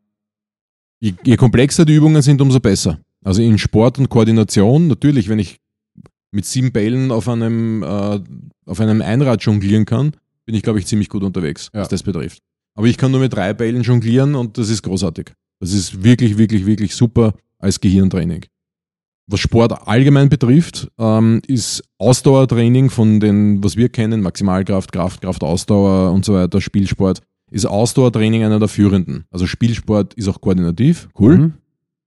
je, je komplexer die Übungen sind, umso besser. Also in Sport und Koordination, natürlich, wenn ich mit sieben Bällen auf einem, äh, auf einem Einrad jonglieren kann, bin ich, glaube ich, ziemlich gut unterwegs, Ja. was das betrifft. Aber ich kann nur mit drei Bällen jonglieren und das ist großartig. Das ist wirklich, wirklich, wirklich super als Gehirntraining. Was Sport allgemein betrifft, ähm, ist Ausdauertraining von den, was wir kennen, Maximalkraft, Kraft, Kraft, Ausdauer und so weiter, Spielsport, ist Ausdauertraining einer der führenden. Also Spielsport ist auch koordinativ, cool, Mhm.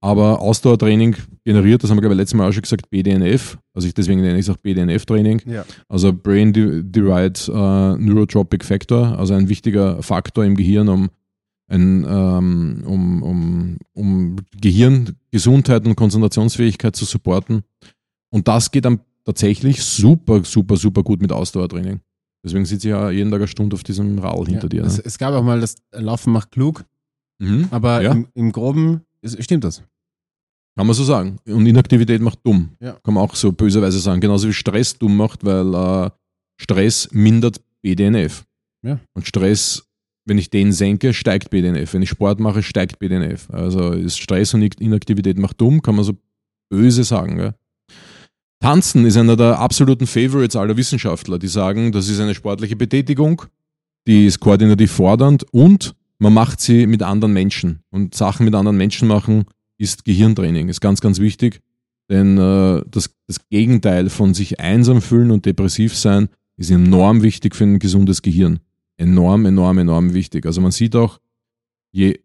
Aber Ausdauertraining generiert, das haben wir glaube ich letztes Mal auch schon gesagt, BDNF, also ich, deswegen nenne ich es auch BDNF-Training, Ja. also Brain De- Derived äh, Neurotropic Factor, also ein wichtiger Faktor im Gehirn, um, ein, ähm, um, um, um Gehirngesundheit und Konzentrationsfähigkeit zu supporten. Und das geht dann tatsächlich super, super, super gut mit Ausdauertraining. Deswegen sitze ich ja jeden Tag eine Stunde auf diesem Rad hinter ja. dir. Es, Ne? es gab auch mal das Laufen macht klug, Mhm. aber Ja. im, im Groben ist, stimmt das. Kann man so sagen. Und Inaktivität macht dumm. Ja. Kann man auch so böserweise sagen. Genauso wie Stress dumm macht, weil äh, Stress mindert BDNF. Ja. Und Stress, wenn ich den senke, steigt BDNF. Wenn ich Sport mache, steigt BDNF. Also ist Stress und Inaktivität macht dumm, kann man so böse sagen. Gell? Tanzen ist einer der absoluten Favorites aller Wissenschaftler. Die sagen, das ist eine sportliche Betätigung, die ist koordinativ fordernd und man macht sie mit anderen Menschen. Und Sachen mit anderen Menschen machen ist Gehirntraining, ist ganz, ganz wichtig. Denn äh, das, das Gegenteil von sich einsam fühlen und depressiv sein ist enorm wichtig für ein gesundes Gehirn. Enorm, enorm, enorm wichtig. Also man sieht auch, je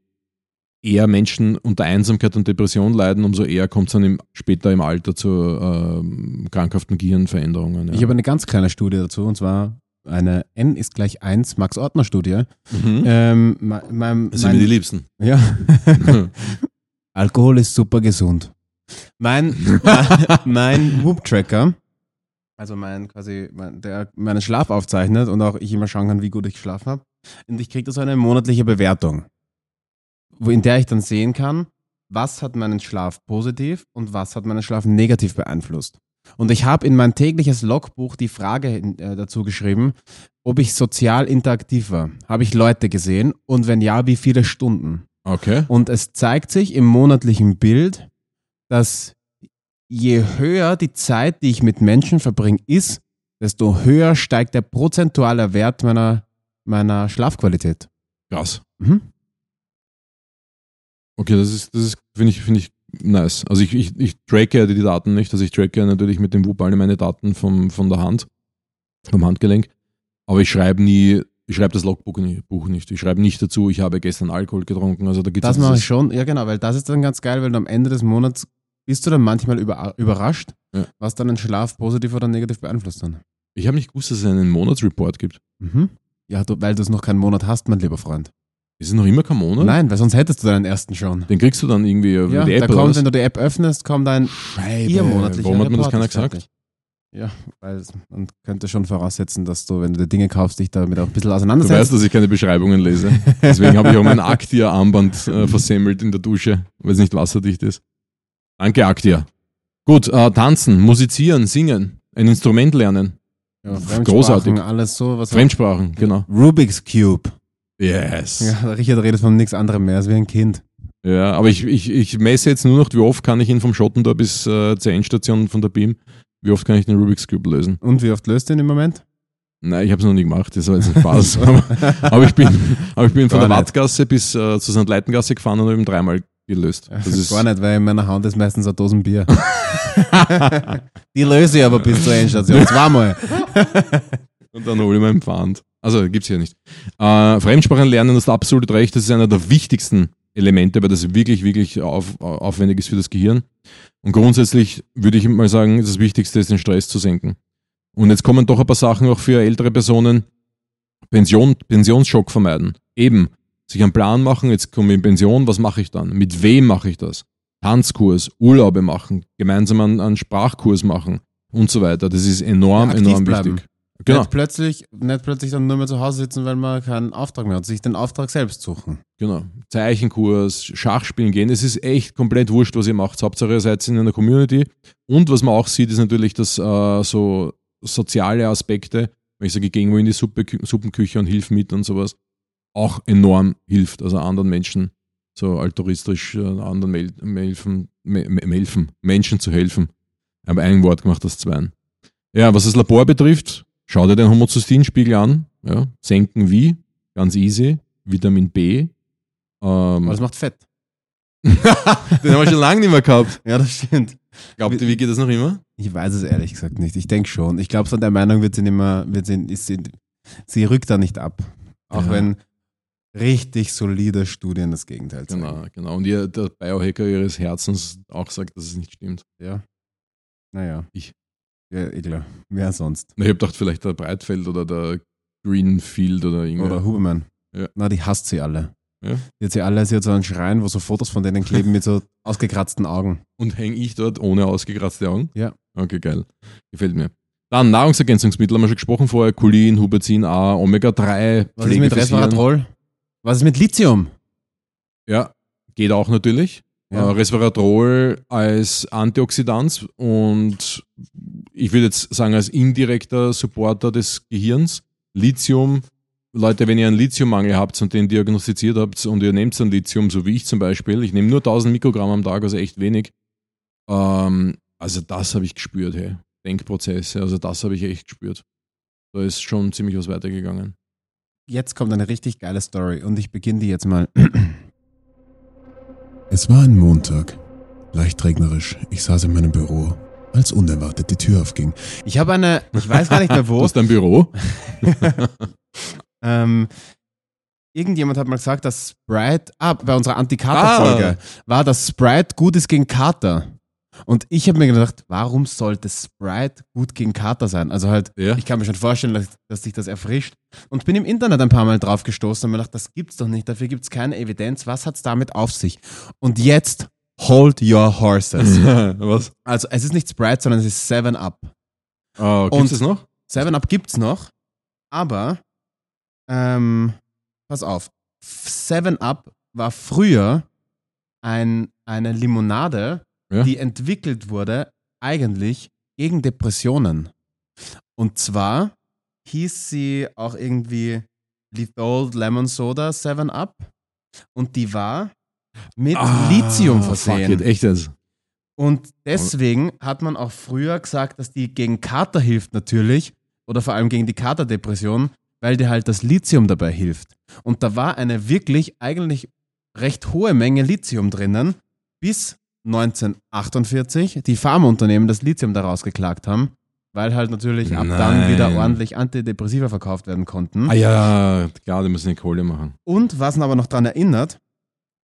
eher Menschen unter Einsamkeit und Depression leiden, umso eher kommt es dann im, später im Alter zu äh, krankhaften Gehirnveränderungen. Ja. Ich habe eine ganz kleine Studie dazu, und zwar eine N ist gleich 1 Max-Ortner-Studie. mhm. Ähm, mein, mein, das sind mir die Liebsten. ja. [laughs] Alkohol ist super gesund. Mein, [laughs] mein Whoop-Tracker, also mein quasi, mein, der meinen Schlaf aufzeichnet und auch ich immer schauen kann, wie gut ich geschlafen habe. Und ich kriege da so eine monatliche Bewertung, wo, in der ich dann sehen kann, was hat meinen Schlaf positiv und was hat meinen Schlaf negativ beeinflusst. Und ich habe in mein tägliches Logbuch die Frage äh, dazu geschrieben, ob ich sozial interaktiv war. Habe ich Leute gesehen und wenn ja, wie viele Stunden? Okay. Und es zeigt sich im monatlichen Bild, dass je höher die Zeit, die ich mit Menschen verbringe, ist, desto höher steigt der prozentuale Wert meiner, meiner Schlafqualität. Krass. Mhm. Okay, das ist, das ist, finde ich, finde ich nice. Also ich, ich, ich tracke ja die Daten nicht. Also ich tracke ja natürlich mit dem Whoop alle meine Daten vom, von der Hand, vom Handgelenk. Aber ich schreibe nie, ich schreibe das Logbuch nicht. Ich schreibe nicht dazu, ich habe gestern Alkohol getrunken. Also da gibt's Das mache ich dieses- schon, ja genau, weil das ist dann ganz geil, weil du am Ende des Monats bist du dann manchmal über, überrascht, Ja. was deinen Schlaf positiv oder negativ beeinflusst dann. Ich habe nicht gewusst, dass es einen Monatsreport gibt. Mhm. Ja, du, weil du es noch keinen Monat hast, mein lieber Freund. Ist es noch immer kein Monat? Nein, weil sonst hättest du deinen ersten schon. Den kriegst du dann irgendwie über Ja, die da App oder kommt, wenn du die App öffnest, kommt ein ihr monatlicher Warum hat mir das keiner gesagt? fertig. Ja, weil man könnte schon voraussetzen, dass du, wenn du dir Dinge kaufst, dich damit auch ein bisschen Du weißt, auseinandersetzt. dass ich keine Beschreibungen lese. [laughs] Deswegen habe ich auch mein Aktia-Armband äh, versemmelt in der Dusche, weil es nicht wasserdicht ist. Danke, Aktia. Gut, äh, tanzen, musizieren, singen, ein Instrument lernen, ja, großartig. Alles so, was Fremdsprachen, genau. Rubik's Cube. Yes. Ja, Richard redet von nichts anderem mehr als wie ein Kind. Ja, aber ich, ich, ich messe jetzt nur noch, wie oft kann ich ihn vom Schotten da bis äh, zur Endstation von der Beam, wie oft kann ich den Rubik's Cube lösen. Und wie oft löst du ihn im Moment? Nein, ich habe es noch nie gemacht, das war jetzt ein Spaß. [laughs] aber, ich bin, aber ich bin von der. Wattgasse bis äh, zur St. Leitengasse gefahren und habe ihn dreimal gelöst. Das ist, Gar nicht, weil in meiner Hand ist meistens eine Dosen Bier. [laughs] Die löse ich aber bis zur Endstation. Zweimal. Und dann hole ich meinen Pfand. Also gibt's hier nicht. Äh, Fremdsprachen lernen, das ist absolut recht. Das ist einer der wichtigsten Elemente, weil das wirklich, wirklich auf, aufwendig ist für das Gehirn. Und grundsätzlich würde ich mal sagen, das Wichtigste ist, den Stress zu senken. Und jetzt kommen doch ein paar Sachen auch für ältere Personen. Pension, Pensionsschock vermeiden. Eben, sich einen Plan machen, jetzt komme ich in Pension, was mache ich dann? Mit wem mache ich das? Tanzkurs, Urlaube machen, gemeinsam einen, einen Sprachkurs machen und so weiter. Das ist enorm, Ja, enorm bleiben. wichtig. Genau. Nicht, plötzlich, nicht plötzlich dann nur mehr zu Hause sitzen, weil man keinen Auftrag mehr hat. Sich den Auftrag selbst suchen. Genau. Zeichenkurs, Schachspielen gehen. Es ist echt komplett wurscht, was ihr macht. Hauptsache ihr seid in einer Community. Und was man auch sieht, ist natürlich, dass äh, so soziale Aspekte, wenn ich sage, ich gehe irgendwo in die Suppe, Suppenküche und hilf mit und sowas, auch enorm hilft. Also anderen Menschen so altruistisch äh, anderen Mel helfen, me me helfen, Menschen zu helfen. Ich habe ein Wort gemacht, das zwei. Ja, was das Labor betrifft, schau dir den Homozysteinspiegel an. Ja, senken wie? Ganz easy. Vitamin B. Aber Ähm, das macht Fett. [laughs] den haben wir schon lange nicht mehr gehabt. Ja, das stimmt. Glaubt ihr, wie geht das noch immer? Ich weiß es ehrlich gesagt nicht. Ich denke schon. Ich glaube, von der Meinung wird sie nicht mehr, wird sie, ist sie, sie rückt da nicht ab. Auch Ja. wenn richtig solide Studien das Gegenteil zeigen. Genau, genau. Und ihr, der Biohacker ihres Herzens auch sagt, dass es nicht stimmt. Ja. Naja. Ich. Ja, eh klar. Wer sonst? Ich habe gedacht, vielleicht der Breitfeld oder der Greenfield oder irgendwer. Oder Huberman. Ja. Na, die hasst sie alle. Ja. Die hat sie alle, sie hat so einen Schrein, wo so Fotos von denen kleben mit so ausgekratzten Augen. Und hänge ich dort ohne ausgekratzte Augen? Ja. Okay, geil. Gefällt mir. Dann Nahrungsergänzungsmittel, haben wir schon gesprochen vorher. Cholin, Huberzin A, Omega-3, Was ist mit. Resveratrol? Was ist mit Lithium? Ja, geht auch natürlich. Ja. Äh, Resveratrol als Antioxidant und ich würde jetzt sagen, als indirekter Supporter des Gehirns. Lithium, Leute, wenn ihr einen Lithiummangel habt und den diagnostiziert habt und ihr nehmt dann Lithium, so wie ich zum Beispiel, ich nehme nur 1000 Mikrogramm am Tag, also echt wenig. Ähm, also das habe ich gespürt, hey. Denkprozesse, also das habe ich echt gespürt. Da ist schon ziemlich was weitergegangen. Jetzt kommt eine richtig geile Story und ich beginne die jetzt mal. Es war ein Montag. Leicht regnerisch. Ich saß in meinem Büro, als unerwartet die Tür aufging. Ich habe eine, ich weiß gar nicht mehr Wo [laughs] wo. ist dein Büro? [laughs] ähm, irgendjemand hat mal gesagt, dass Sprite, ah, bei unserer Anti-Kater-Folge, war, dass Sprite gut ist gegen Kater. Und ich habe mir gedacht, warum sollte Sprite gut gegen Kater sein? Also halt, Ja. ich kann mir schon vorstellen, dass, dass sich das erfrischt. Und bin im Internet ein paar Mal drauf gestoßen und mir gedacht, das gibt's doch nicht, dafür gibt's keine Evidenz. Was hat's damit auf sich? Und jetzt, hold your horses. [laughs] was? also es ist nicht Sprite, sondern es ist Seven Up. Oh, Und- Gibt es noch? Seven Up gibt's noch, aber ähm, pass auf, Seven Up war früher ein, eine Limonade, Ja. die entwickelt wurde eigentlich gegen Depressionen. Und zwar hieß sie auch irgendwie Lethal Lemon Soda Seven Up und die war mit Lithium Ah, Fuck versehen. it, echt jetzt. Und deswegen hat man auch früher gesagt, dass die gegen Kater hilft natürlich oder vor allem gegen die Katerdepression, weil dir halt das Lithium dabei hilft. Und da war eine wirklich eigentlich recht hohe Menge Lithium drinnen, bis 1948 die Pharmaunternehmen das Lithium daraus geklagt haben, weil halt natürlich ab dann Nein. wieder ordentlich Antidepressiva verkauft werden konnten. Ah ja, klar, die müssen eine Kohle machen. Und was ihn aber noch daran erinnert,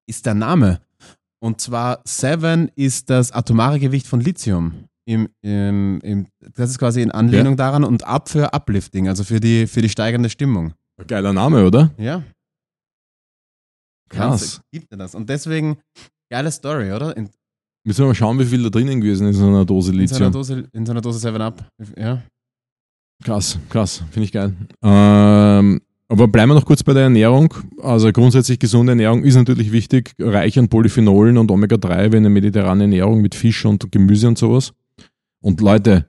ist der Name. Und zwar Seven ist das atomare Gewicht von Lithium. Im, im, im, das ist quasi in Anlehnung daran und Up für Uplifting, also für die, für die steigernde Stimmung. Geiler Name, oder? Ja. Krass. Gibt er das. Und deswegen, geile Story, oder? In, Müssen wir mal schauen, wie viel da drinnen gewesen ist in so einer Dose in, so einer Lithium. Dose, in so einer Dose Seven Up. Ja. Krass, krass, finde ich geil. Ähm, aber bleiben wir noch kurz bei der Ernährung. Also grundsätzlich gesunde Ernährung ist natürlich wichtig, reich an Polyphenolen und Omega-3 wie eine mediterrane Ernährung mit Fisch und Gemüse und sowas. Und Leute,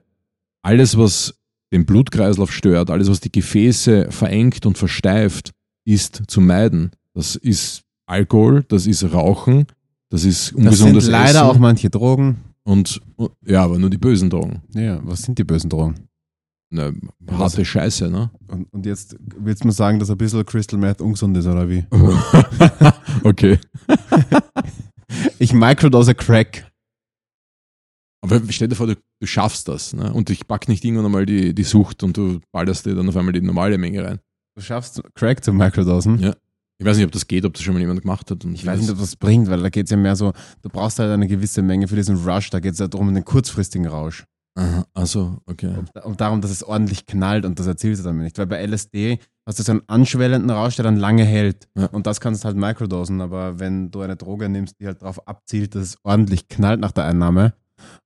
alles, was den Blutkreislauf stört, alles, was die Gefäße verengt und versteift, ist zu meiden. Das ist Alkohol, das ist Rauchen, das ist Das ungesundes sind leider Essen auch manche Drogen. und ja, aber nur die bösen Drogen. Ja, was sind die bösen Drogen? Ne, harte Scheiße, ne? Und, und jetzt willst du mir sagen, dass ein bisschen Crystal Meth ungesund ist, oder wie? [laughs] okay. [laughs] Ich microdose Crack. Aber stell dir vor, du, du schaffst das, ne? Und ich pack nicht irgendwann einmal die, die Sucht und du ballerst dir dann auf einmal die normale Menge rein. Du schaffst Crack zu microdosen. Ja. Ich weiß nicht, ob das geht, ob das schon mal jemand gemacht hat. Und Ich weiß nicht, ob das bringt, weil da geht es ja mehr so, du brauchst halt eine gewisse Menge für diesen Rush, da geht es ja darum, den kurzfristigen Rausch. Aha, also, okay. Und, und darum, dass es ordentlich knallt und das erzielst du damit nicht. Weil bei LSD hast du so einen anschwellenden Rausch, der dann lange hält. Ja. Und das kannst du halt microdosen, aber wenn du eine Droge nimmst, die halt darauf abzielt, dass es ordentlich knallt nach der Einnahme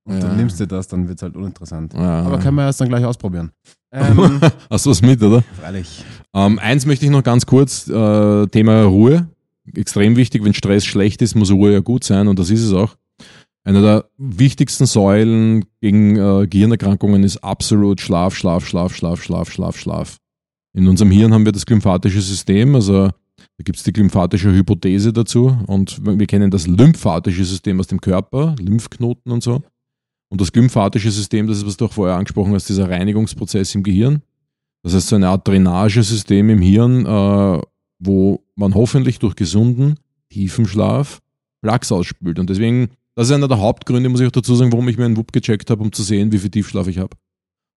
und Ja. du nimmst dir das, dann wird es halt uninteressant. Ja. Aber können wir erst dann gleich ausprobieren. [laughs] Ähm, Hast du was mit, oder? freilich. Ähm, eins möchte ich noch ganz kurz, äh, Thema Ruhe. Extrem wichtig, wenn Stress schlecht ist, muss Ruhe ja gut sein und das ist es auch. Eine der wichtigsten Säulen gegen äh, Gehirnerkrankungen ist absolut Schlaf, Schlaf, Schlaf, Schlaf, Schlaf, Schlaf, Schlaf. In unserem Hirn haben wir das glymphatische System, also da gibt es die glymphatische Hypothese dazu und wir kennen das lymphatische System aus dem Körper, Lymphknoten und so. Und das glymphatische System, das ist, was du auch vorher angesprochen hast, dieser Reinigungsprozess im Gehirn. Das heißt, so eine Art Drainagesystem im Hirn, äh, wo man hoffentlich durch gesunden, tiefen Schlaf Plaques ausspült. Und deswegen, das ist einer der Hauptgründe, muss ich auch dazu sagen, warum ich mir einen WUP gecheckt habe, um zu sehen, wie viel Tiefschlaf ich habe.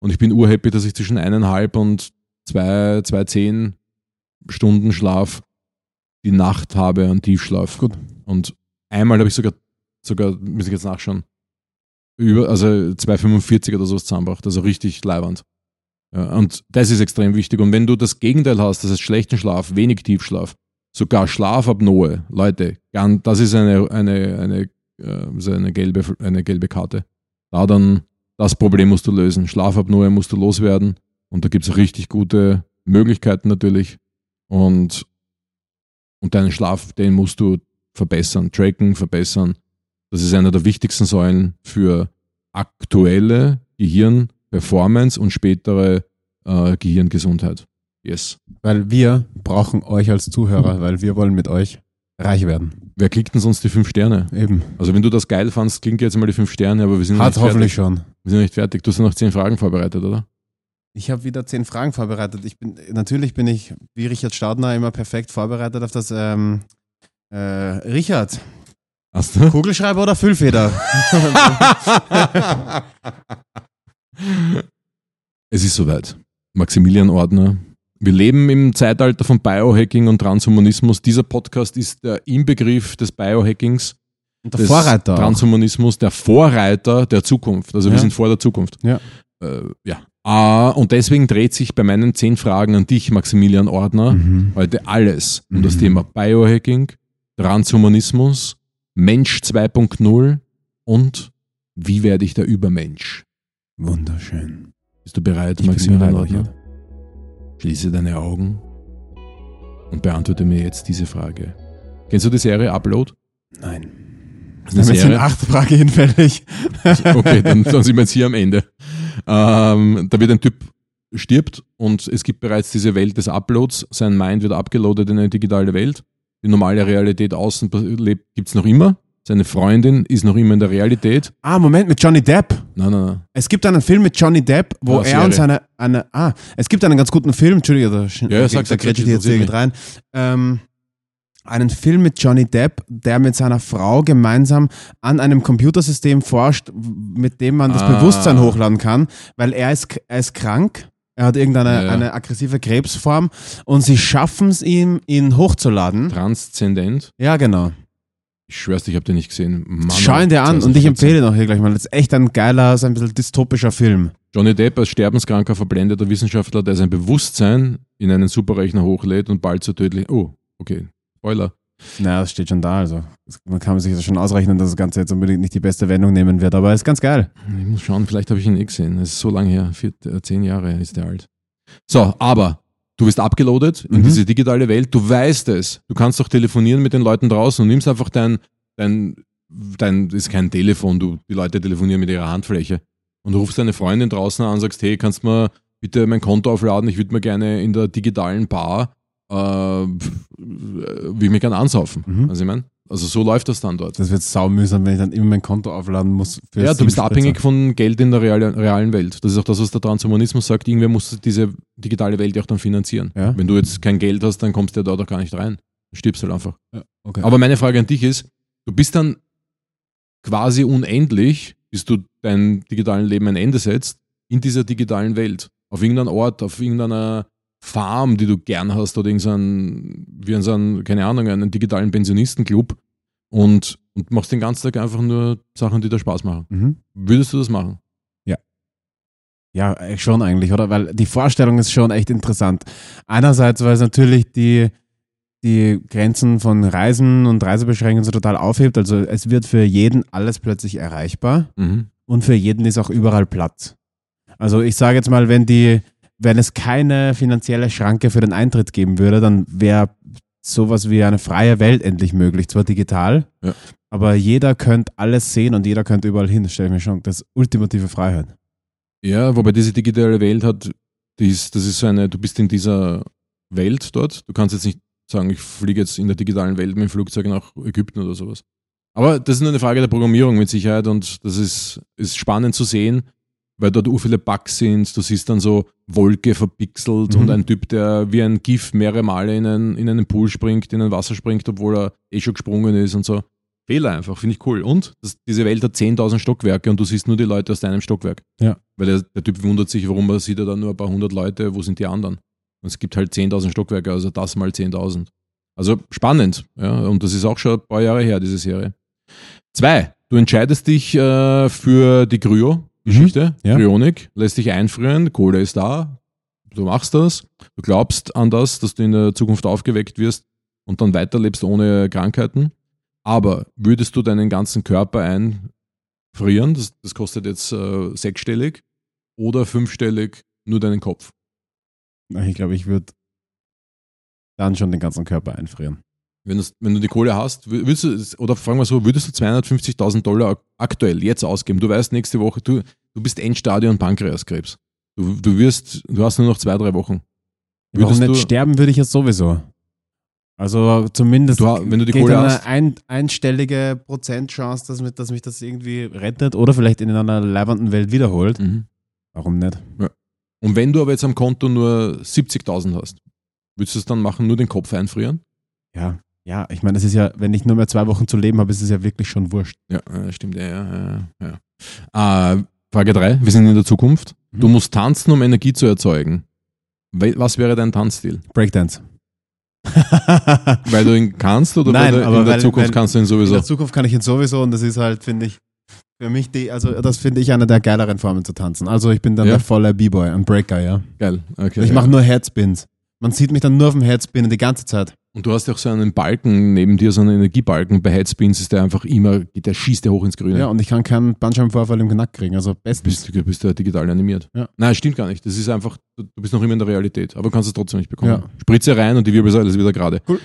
Und ich bin urhappy, dass ich zwischen eineinhalb und zwei, zwei, zehn Stunden Schlaf die Nacht habe an Tiefschlaf. Gut. Und einmal habe ich sogar, sogar, muss ich jetzt nachschauen, über, also 2,45 oder sowas zusammengebracht. Also richtig leiwand. Ja, und das ist extrem wichtig. Und wenn du das Gegenteil hast, das heißt schlechten Schlaf, wenig Tiefschlaf, sogar Schlafapnoe, Leute, das ist eine, eine, eine, äh, so eine, gelbe, eine gelbe Karte. Da dann, das Problem musst du lösen. Schlafapnoe musst du loswerden. Und da gibt es richtig gute Möglichkeiten natürlich. Und, und deinen Schlaf, den musst du verbessern, tracken, verbessern. Das ist einer der wichtigsten Säulen für aktuelle Gehirnperformance und spätere äh, Gehirngesundheit. Yes. Weil wir brauchen euch als Zuhörer, weil wir wollen mit euch reich werden. Wer klickt denn sonst die fünf Sterne? Eben. Also wenn du das geil fandst, klingt jetzt mal die fünf Sterne, aber wir sind Hat nicht hoffentlich fertig. schon. Wir sind noch nicht fertig. Du hast noch zehn Fragen vorbereitet, oder? Ich habe wieder zehn Fragen vorbereitet. Ich bin, natürlich bin ich, wie Richard Staudner, immer perfekt vorbereitet auf das. Ähm, äh, Richard, Hast du? Kugelschreiber oder Füllfeder? [laughs] es ist soweit. Maximilian Ordner. Wir leben im Zeitalter von Biohacking und Transhumanismus. Dieser Podcast ist der Inbegriff des Biohackings, Und der des Vorreiter. Transhumanismus, der Vorreiter der Zukunft. Also wir Ja. sind vor der Zukunft. Ja. Äh, ja. Ah, und deswegen dreht sich bei meinen zehn Fragen an dich, Maximilian Ordner, Mhm. heute alles um das Mhm. Thema Biohacking, Transhumanismus, Mensch 2.0 und wie werde ich der Übermensch? Wunderschön. Bist du bereit, Ich Maximilian Ordner? Schließe deine Augen und beantworte mir jetzt diese Frage. Kennst du die Serie Upload? Nein. Das ist eine Damit sind Serie. acht Fragen hinfällig. [laughs] Okay, dann, dann sind wir jetzt hier am Ende. Ähm, da wird ein Typ stirbt und es gibt bereits diese Welt des Uploads. Sein Mind wird abgeloadet in eine digitale Welt. Die normale Realität außen gibt es noch immer. Seine Freundin ist noch immer in der Realität. Ah, Moment, mit Johnny Depp. Nein, nein, nein. Es gibt einen Film mit Johnny Depp, wo Ah, er und seine, eine, ah, es gibt einen ganz guten Film, Entschuldige, da, sch- Ja, ja, da, sag, da sag, grätsche ich sag, jetzt interessiert direkt rein. Ähm, einen Film mit Johnny Depp, der mit seiner Frau gemeinsam an einem Computersystem forscht, w- mit dem man das Ah. Bewusstsein hochladen kann, weil er ist, er ist krank. Er hat irgendeine Ja, ja. eine aggressive Krebsform und sie schaffen es ihm, ihn hochzuladen. Transzendent. Ja, genau. Ich schwör's ich habe den nicht gesehen. Mann, Schau ihn dir an und ich 2014. empfehle ihn auch hier gleich mal. Das ist echt ein geiler, so ein bisschen dystopischer Film. Johnny Depp als sterbenskranker, verblendeter Wissenschaftler, der sein Bewusstsein in einen Superrechner hochlädt und bald zu tödlich. Oh, okay. Spoiler. Naja, das steht schon da. Also man kann sich das schon ausrechnen, dass das Ganze jetzt unbedingt nicht die beste Wendung nehmen wird, aber ist ganz geil. Ich muss schauen, vielleicht habe ich ihn eh gesehen. Es ist so lange her. Vier, äh, zehn Jahre ist der alt. So, aber du bist abgeloadet in Mhm. diese digitale Welt. Du weißt es. Du kannst doch telefonieren mit den Leuten draußen und nimmst einfach dein, dein, dein, ist kein Telefon, du, die Leute telefonieren mit ihrer Handfläche. Und du rufst deine Freundin draußen an und sagst, hey, kannst du mir bitte mein Konto aufladen? Ich würde mir gerne in der digitalen Bar, äh, will ich mir gerne ansaufen. Mhm. Also ich meine, also so läuft das dann dort. Das wird saumühsam, wenn ich dann immer mein Konto aufladen muss. Ja, du bist abhängig von Geld in der realen, realen Welt. Das ist auch das, was der Transhumanismus sagt. Irgendwer muss diese digitale Welt ja auch dann finanzieren. Ja. Wenn du jetzt kein Geld hast, dann kommst du ja dort auch gar nicht rein. Du stirbst halt einfach. Ja, okay. Aber meine Frage an dich ist, du bist dann quasi unendlich, bis du dein digitalen Leben ein Ende setzt, in dieser digitalen Welt. Auf irgendeinem Ort, auf irgendeiner Farm, die du gern hast oder irgendein, wie so einen, keine Ahnung, einen digitalen Pensionistenclub und, und machst den ganzen Tag einfach nur Sachen, die dir Spaß machen. mhm. Würdest du das machen? Ja, äh, schon eigentlich, oder? Weil die Vorstellung ist schon echt interessant. Einerseits, weil es natürlich die, die Grenzen von Reisen und Reisebeschränkungen so total aufhebt. Also es wird für jeden alles plötzlich erreichbar Mhm. und für jeden ist auch überall Platz. Also ich sage jetzt mal, wenn die, wenn es keine finanzielle Schranke für den Eintritt geben würde, dann wäre sowas wie eine freie Welt endlich möglich, zwar digital, Ja. aber jeder könnte alles sehen und jeder könnte überall hin. Das stelle ich mir schon, das ist ultimative Freiheit. Ja, wobei diese digitale Welt hat, die ist, das ist so eine, du bist in dieser Welt dort. Du kannst jetzt nicht sagen, ich fliege jetzt in der digitalen Welt mit dem Flugzeug nach Ägypten oder sowas. Aber das ist nur eine Frage der Programmierung mit Sicherheit und das ist, ist spannend zu sehen, weil dort ur viele Bugs sind. Du siehst dann so Wolke verpixelt Mhm. und ein Typ, der wie ein GIF mehrere Male in einen, in einen Pool springt, in ein Wasser springt, obwohl er eh schon gesprungen ist und so. Fehler einfach, finde ich cool. Und das, diese Welt hat 10.000 Stockwerke und du siehst nur die Leute aus deinem Stockwerk. Ja. Weil der, der Typ wundert sich, warum er sieht er da nur ein paar hundert Leute, wo sind die anderen? Und es gibt halt 10.000 Stockwerke, also das mal 10.000. Also spannend, ja, und das ist auch schon ein paar Jahre her, diese Serie. Zwei, du entscheidest dich äh, für die Kryo-Geschichte, Mhm, ja. Kryonik, lässt dich einfrieren, Kohle ist da, du machst das, du glaubst an das, dass du in der Zukunft aufgeweckt wirst und dann weiterlebst ohne Krankheiten. Aber würdest du deinen ganzen Körper einfrieren, das, das kostet jetzt äh, sechsstellig, oder fünfstellig nur deinen Kopf? Ich glaube, ich würde dann schon den ganzen Körper einfrieren. Wenn, wenn du die Kohle hast, würdest du, oder fragen wir so, würdest du 250.000 Dollar ak- aktuell jetzt ausgeben? Du weißt nächste Woche, du, du bist Endstadion Pankreaskrebs. Du, du wirst, du hast nur noch zwei, drei Wochen. Warum Würdest nicht du- sterben würde ich jetzt sowieso. Also zumindest Du wenn du die Kohle eine hast- ein, einstellige Prozentchance, dass, mich- dass mich das irgendwie rettet oder vielleicht in einer leibenden Welt wiederholt. Mhm. Warum nicht? Und wenn du aber jetzt am Konto nur 70.000 hast, würdest du es dann machen, nur den Kopf einfrieren? Ja, ja, ich meine, es ist ja, wenn ich nur mehr zwei Wochen zu leben habe, ist es ja wirklich schon wurscht. Ja, stimmt, ja, ja, ja. ja. Äh, Frage 3, wir sind in der Zukunft. Du Mhm. musst tanzen, um Energie zu erzeugen. Was wäre dein Tanzstil? Breakdance. [laughs] Weil du ihn kannst oder Nein, weil du aber in der weil- Zukunft weil- kannst du ihn In sowieso? der Zukunft kann ich ihn sowieso und das ist halt, finde ich, für mich die, also das finde ich eine der geileren Formen zu tanzen. Also ich bin dann Ja? der volle B-Boy, ein Breaker, ja. Geil. Okay, ich ja. mache nur Headspins. Man sieht mich dann nur auf dem Headspin die ganze Zeit. Und du hast ja auch so einen Balken neben dir, so einen Energiebalken. Bei Headspins ist der einfach immer, der schießt ja hoch ins Grüne. Ja, und ich kann keinen Bandscheibenvorfall im Knack kriegen. Also bestens. bist, du bist ja digital animiert. Ja. Nein, stimmt gar nicht. Das ist einfach, du bist noch immer in der Realität, aber du kannst es trotzdem nicht bekommen. Ja. Spritze rein und die Wirbelsäule ist wieder gerade. Cool.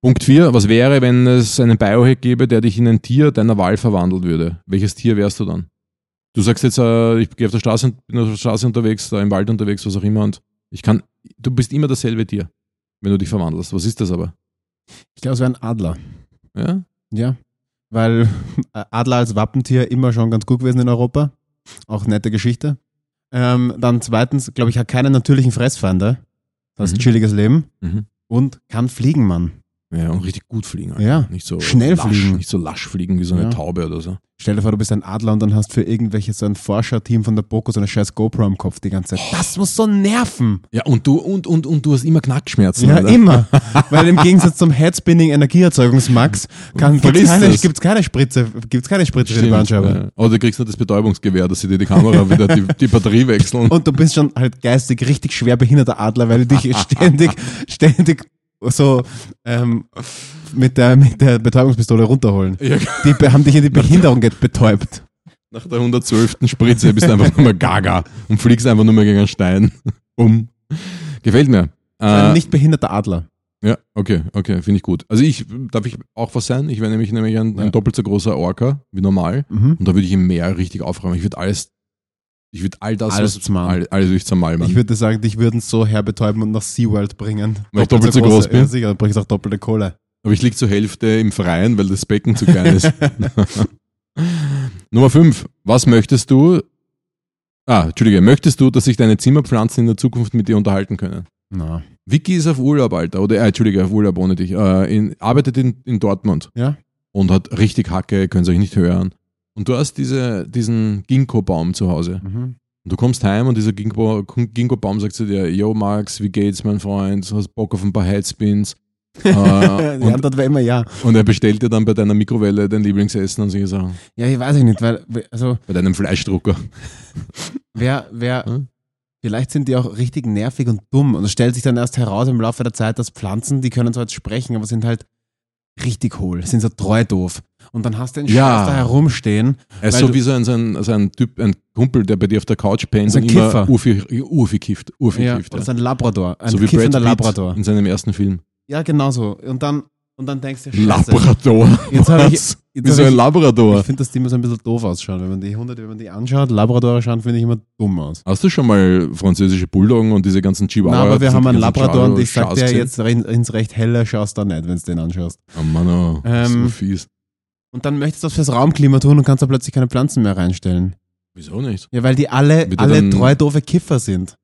Punkt 4. Was wäre, wenn es einen Biohack gäbe, der dich in ein Tier deiner Wahl verwandeln würde? Welches Tier wärst du dann? Du sagst jetzt, äh, ich gehe auf der Straße, bin auf der Straße unterwegs, da im Wald unterwegs, was auch immer, und ich kann, du bist immer dasselbe Tier, wenn du dich verwandelst. Was ist das aber? Ich glaube, es wäre ein Adler. Ja? Ja. Weil äh, Adler als Wappentier immer schon ganz gut gewesen in Europa. Auch nette Geschichte. Ähm, dann zweitens, glaube ich, hat keine natürlichen Fressfeinde. Das ist Mhm. chilliges Leben. Mhm. Und kann fliegen, Mann. Ja, und richtig gut fliegen. Alter. Ja. Nicht so Schnell lasch, fliegen. Nicht so lasch fliegen wie so eine Ja. Taube oder so. Stell dir vor, du bist ein Adler und dann hast für irgendwelche so ein Forscherteam von der Boko so eine scheiß GoPro am Kopf die ganze Zeit. Das muss so nerven. Ja, und du, und, und, und du hast immer Knackschmerzen. Ja, Alter. immer. [laughs] Weil im Gegensatz zum Headspinning Energieerzeugungsmax kann, gibt's Vergiss keine, gibt's keine Spritze, gibt's keine Spritze für die Stimmt, Bandscheibe. ja. Oder du kriegst nur das Betäubungsgewehr, dass sie dir die Kamera wieder die, die Batterie wechseln. Und du bist schon halt geistig richtig schwer behinderter Adler, weil die dich [laughs] ständig, ständig so ähm, mit, der, mit der Betäubungspistole runterholen. Ja, Die be- haben dich in die Behinderung betäubt. nach der 112. Spritze bist du einfach nur mehr gaga und fliegst einfach nur mehr gegen einen Stein. Um. Gefällt mir. Ein Äh, nicht behinderter Adler. ja, okay, okay, finde ich gut. Also ich, darf ich auch was sein? Ich wäre nämlich, nämlich ein, Ja. ein doppelt so großer Orca wie normal. Mhm. Und da würde ich im Meer richtig aufräumen. Ich würde alles, ich würde all das, Alles was, all, alles durch zermalmen. Ich würde sagen, dich würden so herbetäuben und nach SeaWorld bringen. Weil ich doppelt so groß bin? Ja, sicher, dann bringst du auch doppelte Kohle. Aber ich liege zur Hälfte im Freien, weil das Becken zu klein ist. [laughs] Nummer 5. Was möchtest du? Ah, Entschuldige, möchtest du, dass sich deine Zimmerpflanzen in der Zukunft mit dir unterhalten können? Na. Vicky ist auf Urlaub, Alter. Oder, äh, Entschuldige, auf Urlaub ohne dich. Äh, in, arbeitet in, in Dortmund. Ja. Und hat richtig Hacke, könnt ihr euch nicht hören. Und du hast diese, diesen Ginkgo-Baum zu Hause. Mhm. Und du kommst heim und dieser Ginkgo- Ginkgo-Baum sagt zu dir, yo Max, wie geht's, mein Freund? Hast Bock auf ein paar Headspins? [laughs] äh, Die und, Antwort wäre immer ja. und er bestellt dir dann bei deiner Mikrowelle dein Lieblingsessen und solche Sachen. Ja, ich weiß ich nicht, weil, also, Bei deinem Fleischdrucker. wer, wer, Hm? vielleicht sind die auch richtig nervig und dumm und es stellt sich dann erst heraus im Laufe der Zeit, dass Pflanzen, die können zwar jetzt sprechen, aber sind halt richtig hohl, sind so treu doof. Und dann hast du den Ja. Scheiß da herumstehen. Er ist so wie so ein, so, ein, so ein Typ, ein Kumpel, der bei dir auf der Couch pennt So ein und immer Kiffer. urviel, urviel kifft. Ja, kifft oder ja. so ein Labrador, ein So wie Brad kiffender Labrador. in seinem ersten Film. Ja, genau so. Und dann, und dann denkst du, Scheiße, Labrador. Jetzt hab ich- jetzt Wie so ein ich- Labrador. Ich finde, dass die immer so ein bisschen doof ausschauen. Wenn man die Hunde, wenn man die anschaut, Labradore schauen, finde ich immer dumm aus. Hast du schon mal französische Bulldoggen und diese ganzen Chihuahua? Na, aber wir haben einen Labrador und ich sag dir jetzt ins recht helle schaust du da nicht, wenn du den anschaust. Oh Mann, oh, Ähm, so fies. Und dann möchtest du das fürs Raumklima tun und kannst da plötzlich keine Pflanzen mehr reinstellen. Wieso nicht? Ja, weil die alle, alle treu doofe Kiffer sind.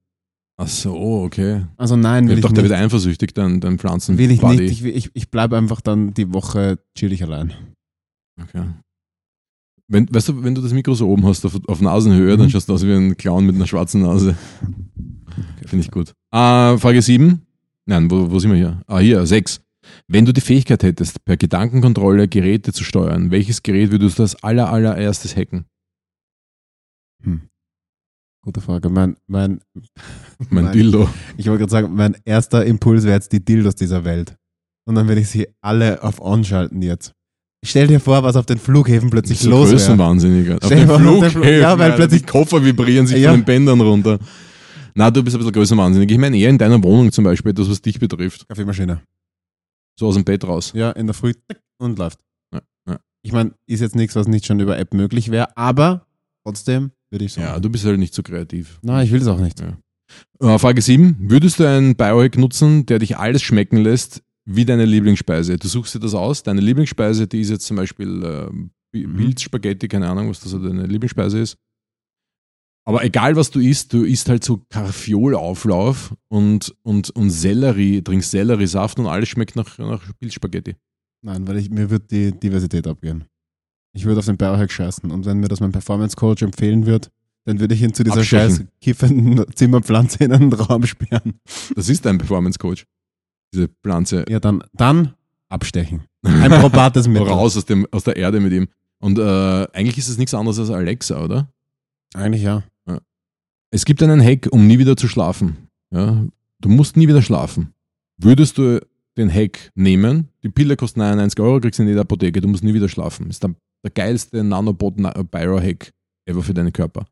Ach so, okay. Also nein, will Ich ich dachte, der nicht. wird eifersüchtig, dein, dein Pflanzen. Will ich Buddy. nicht. Ich, ich, bleibe einfach dann die Woche chillig allein. Okay. Wenn, weißt du, wenn du das Mikro so oben hast, auf, auf Nasenhöhe, dann Mhm. schaust du aus wie ein Clown mit einer schwarzen Nase. Finde ich gut. Äh, Frage 7. Nein, wo, wo sind wir hier? Ah, hier, 6. Wenn du die Fähigkeit hättest, per Gedankenkontrolle Geräte zu steuern, welches Gerät würdest du als aller, allererstes hacken? Gute Frage. Mein, mein, [laughs] Mein Mein- Dildo. ich wollte gerade sagen, mein erster Impuls wäre jetzt die Dildos dieser Welt. Und dann werde ich sie alle auf On schalten jetzt. Stell dir vor, was auf den Flughäfen plötzlich so los wäre. Größenwahnsinniger. Auf den Flughäfen, ja, weil plötzlich- die Koffer vibrieren sich Ja. von den Bändern runter. Na, du bist ein bisschen größenwahnsinnig. Ich meine eher in deiner Wohnung zum Beispiel, etwas, was dich betrifft. Kaffeemaschine. So aus dem Bett raus. Ja, in der Früh und läuft. Ja, ja. Ich meine, ist jetzt nichts, was nicht schon über App möglich wäre, aber trotzdem würde ich sagen. Ja, du bist halt nicht so kreativ. Nein, ich will es auch nicht. Ja. Äh, Frage 7. Würdest du einen Biohack nutzen, der dich alles schmecken lässt, wie deine Lieblingsspeise? Du suchst dir das aus. Deine Lieblingsspeise, die ist jetzt zum Beispiel äh, Mhm. Wildspaghetti, keine Ahnung, was das deine Lieblingsspeise ist. Aber egal, was du isst, du isst halt so Karfiolauflauf und, und, und Sellerie, trinkst Selleriesaft und alles schmeckt nach, nach Wildspaghetti. Nein, weil ich, mir wird die Diversität abgehen. Ich würde auf den Biohack scheißen und wenn mir das mein Performance Coach empfehlen wird, dann würde ich ihn zu dieser Abstechen. scheiß kiffenden [laughs] Zimmerpflanze in einen Raum sperren. Das ist dein Performance Coach. Diese Pflanze. Ja, dann, dann abstechen. Ein [laughs] probates Mittel. Raus aus, dem, aus der Erde mit ihm. Und äh, eigentlich ist es nichts anderes als Alexa, oder? Eigentlich ja. Es gibt einen Hack, um nie wieder zu schlafen. Ja? Du musst nie wieder schlafen. Würdest du den Hack nehmen, die Pille kostet 99 Euro, kriegst du in jeder Apotheke, du musst nie wieder schlafen. Ist der, der geilste Nanobot-Biohack ever für deinen Körper.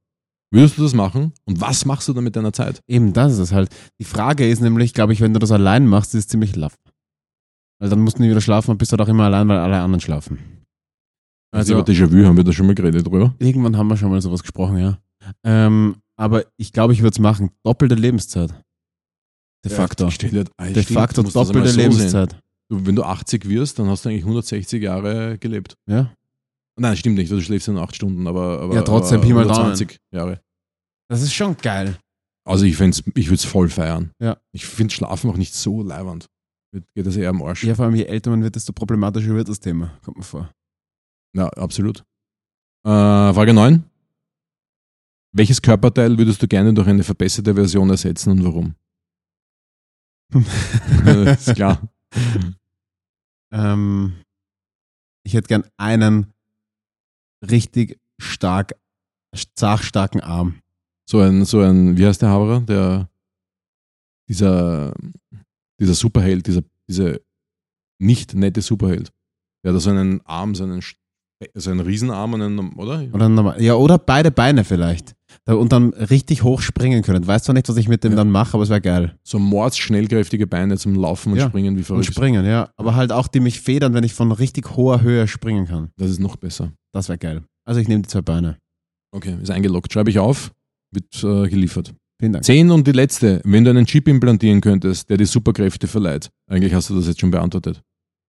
Würdest du das machen? Und was machst du dann mit deiner Zeit? Eben, das ist es halt. Die Frage ist nämlich, glaube ich, wenn du das allein machst, ist es ziemlich laff. Weil dann musst du nie wieder schlafen und bist halt auch immer allein, weil alle anderen schlafen. Also, Also, über Déjà-vu haben wir da schon mal geredet drüber. irgendwann haben wir schon mal sowas gesprochen, ja. Ähm, aber ich glaube, ich würde es machen. Doppelte Lebenszeit. De facto. Ja, stell dir- ah, De facto doppelte so. Lebenszeit. Du, wenn du 80 wirst, dann hast du eigentlich 160 Jahre gelebt. Ja. Nein, stimmt nicht, du schläfst ja nur 8 Stunden, aber, aber Ja, trotzdem, aber Pi mal Daumen. 120 Jahre. Das ist schon geil. Also ich, ich würde es voll feiern. Ja. Ich finde Schlafen auch nicht so leiwand. Geht das eher am Arsch. Ja, vor allem je älter man wird, desto problematischer wird das Thema. Kommt mir vor. Ja, absolut. Äh, Frage 9. Welches Körperteil würdest du gerne durch eine verbesserte Version ersetzen und warum? [laughs] ist klar. Ähm, ich hätte gern einen richtig stark, zachstarken Arm. So ein, so ein, wie heißt der Haberer? Der, dieser, dieser Superheld, dieser, dieser nicht nette Superheld. Der hat so einen Arm, so einen, so einen Riesenarm und einen, oder? Oder normal, ja, oder beide Beine vielleicht. Und dann richtig hoch springen können. Weißt zwar nicht, was ich mit dem Ja. dann mache, aber es wäre geil. So mordsschnellkräftige Beine zum Laufen und Ja. Springen wie Und verrückt. springen, ja. Aber halt auch die mich federn, wenn ich von richtig hoher Höhe springen kann. Das ist noch besser. Das wäre geil. Also ich nehme die zwei Beine. Okay, ist eingeloggt. Schreibe ich auf, wird äh, geliefert. Vielen Dank. Zehn und die letzte. Wenn du einen Chip implantieren könntest, der dir Superkräfte verleiht. Eigentlich hast du das jetzt schon beantwortet.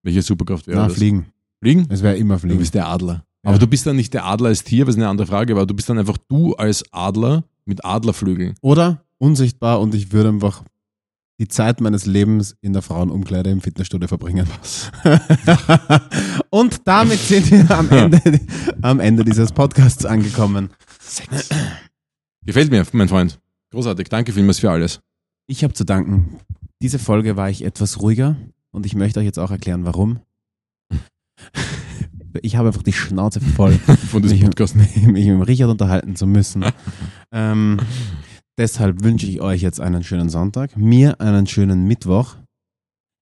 Welche Superkraft wäre Na, das? fliegen. Fliegen? Es wäre immer Du fliegen. bist der Adler. Ja. Aber du bist dann nicht der Adler als Tier, was eine andere Frage war. Du bist dann einfach du als Adler mit Adlerflügeln. Oder unsichtbar und ich würde einfach die Zeit meines Lebens in der Frauenumkleide im Fitnessstudio verbringen. [laughs] und damit sind wir am Ende, am Ende dieses Podcasts angekommen. Gefällt mir, mein Freund. Großartig. Danke vielmals für alles. Ich habe zu danken. Diese Folge war ich etwas ruhiger und ich möchte euch jetzt auch erklären, warum. Ich habe einfach die Schnauze voll, [laughs] Von diesem mich, Podcast. [laughs] mich mit dem Richard unterhalten zu müssen. ähm, deshalb wünsche ich euch jetzt einen schönen Sonntag, mir einen schönen Mittwoch.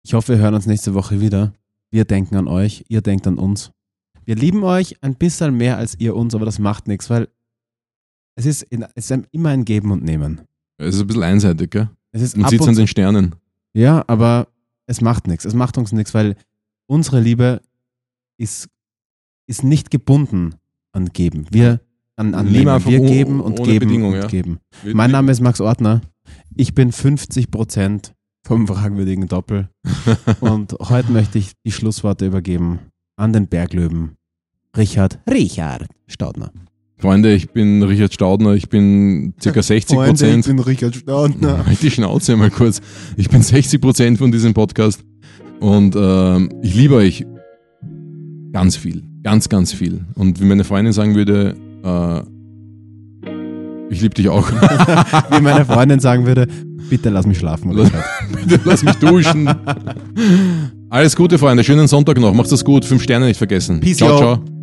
Ich hoffe, wir hören uns nächste Woche wieder. Wir denken an euch, ihr denkt an uns. Wir lieben euch ein bisschen mehr als ihr uns, aber das macht nichts, weil es ist, in, es ist immer ein Geben und Nehmen. Es ist ein bisschen einseitig, gell? Es ist Man sieht und an den Sternen. ja, aber es macht nichts. Es macht uns nichts, weil unsere Liebe ist, ist nicht gebunden an Geben. Wir an, an einfach Wir geben und geben Bedingung, und ja. geben. Mein Name ist Max Ortner. Ich bin 50 Prozent vom fragwürdigen Doppel. [laughs] und heute möchte ich die Schlussworte übergeben an den Berglöwen. Richard, Richard Staudner. Freunde, ich bin Richard Staudner. Ich bin circa 60 Prozent. bin Richard Staudner. [laughs] Halt die Schnauze mal kurz. Ich bin 60 Prozent von diesem Podcast und ähm, ich liebe euch ganz viel. Ganz, ganz viel. Und wie meine Freundin sagen würde, äh, ich liebe dich auch. [laughs] Wie meine Freundin sagen würde, bitte lass mich schlafen. [laughs] Bitte lass mich duschen. [laughs] Alles Gute, Freunde. Schönen Sonntag noch. Macht's das gut. Fünf Sterne nicht vergessen. Peace, ciao, ciao.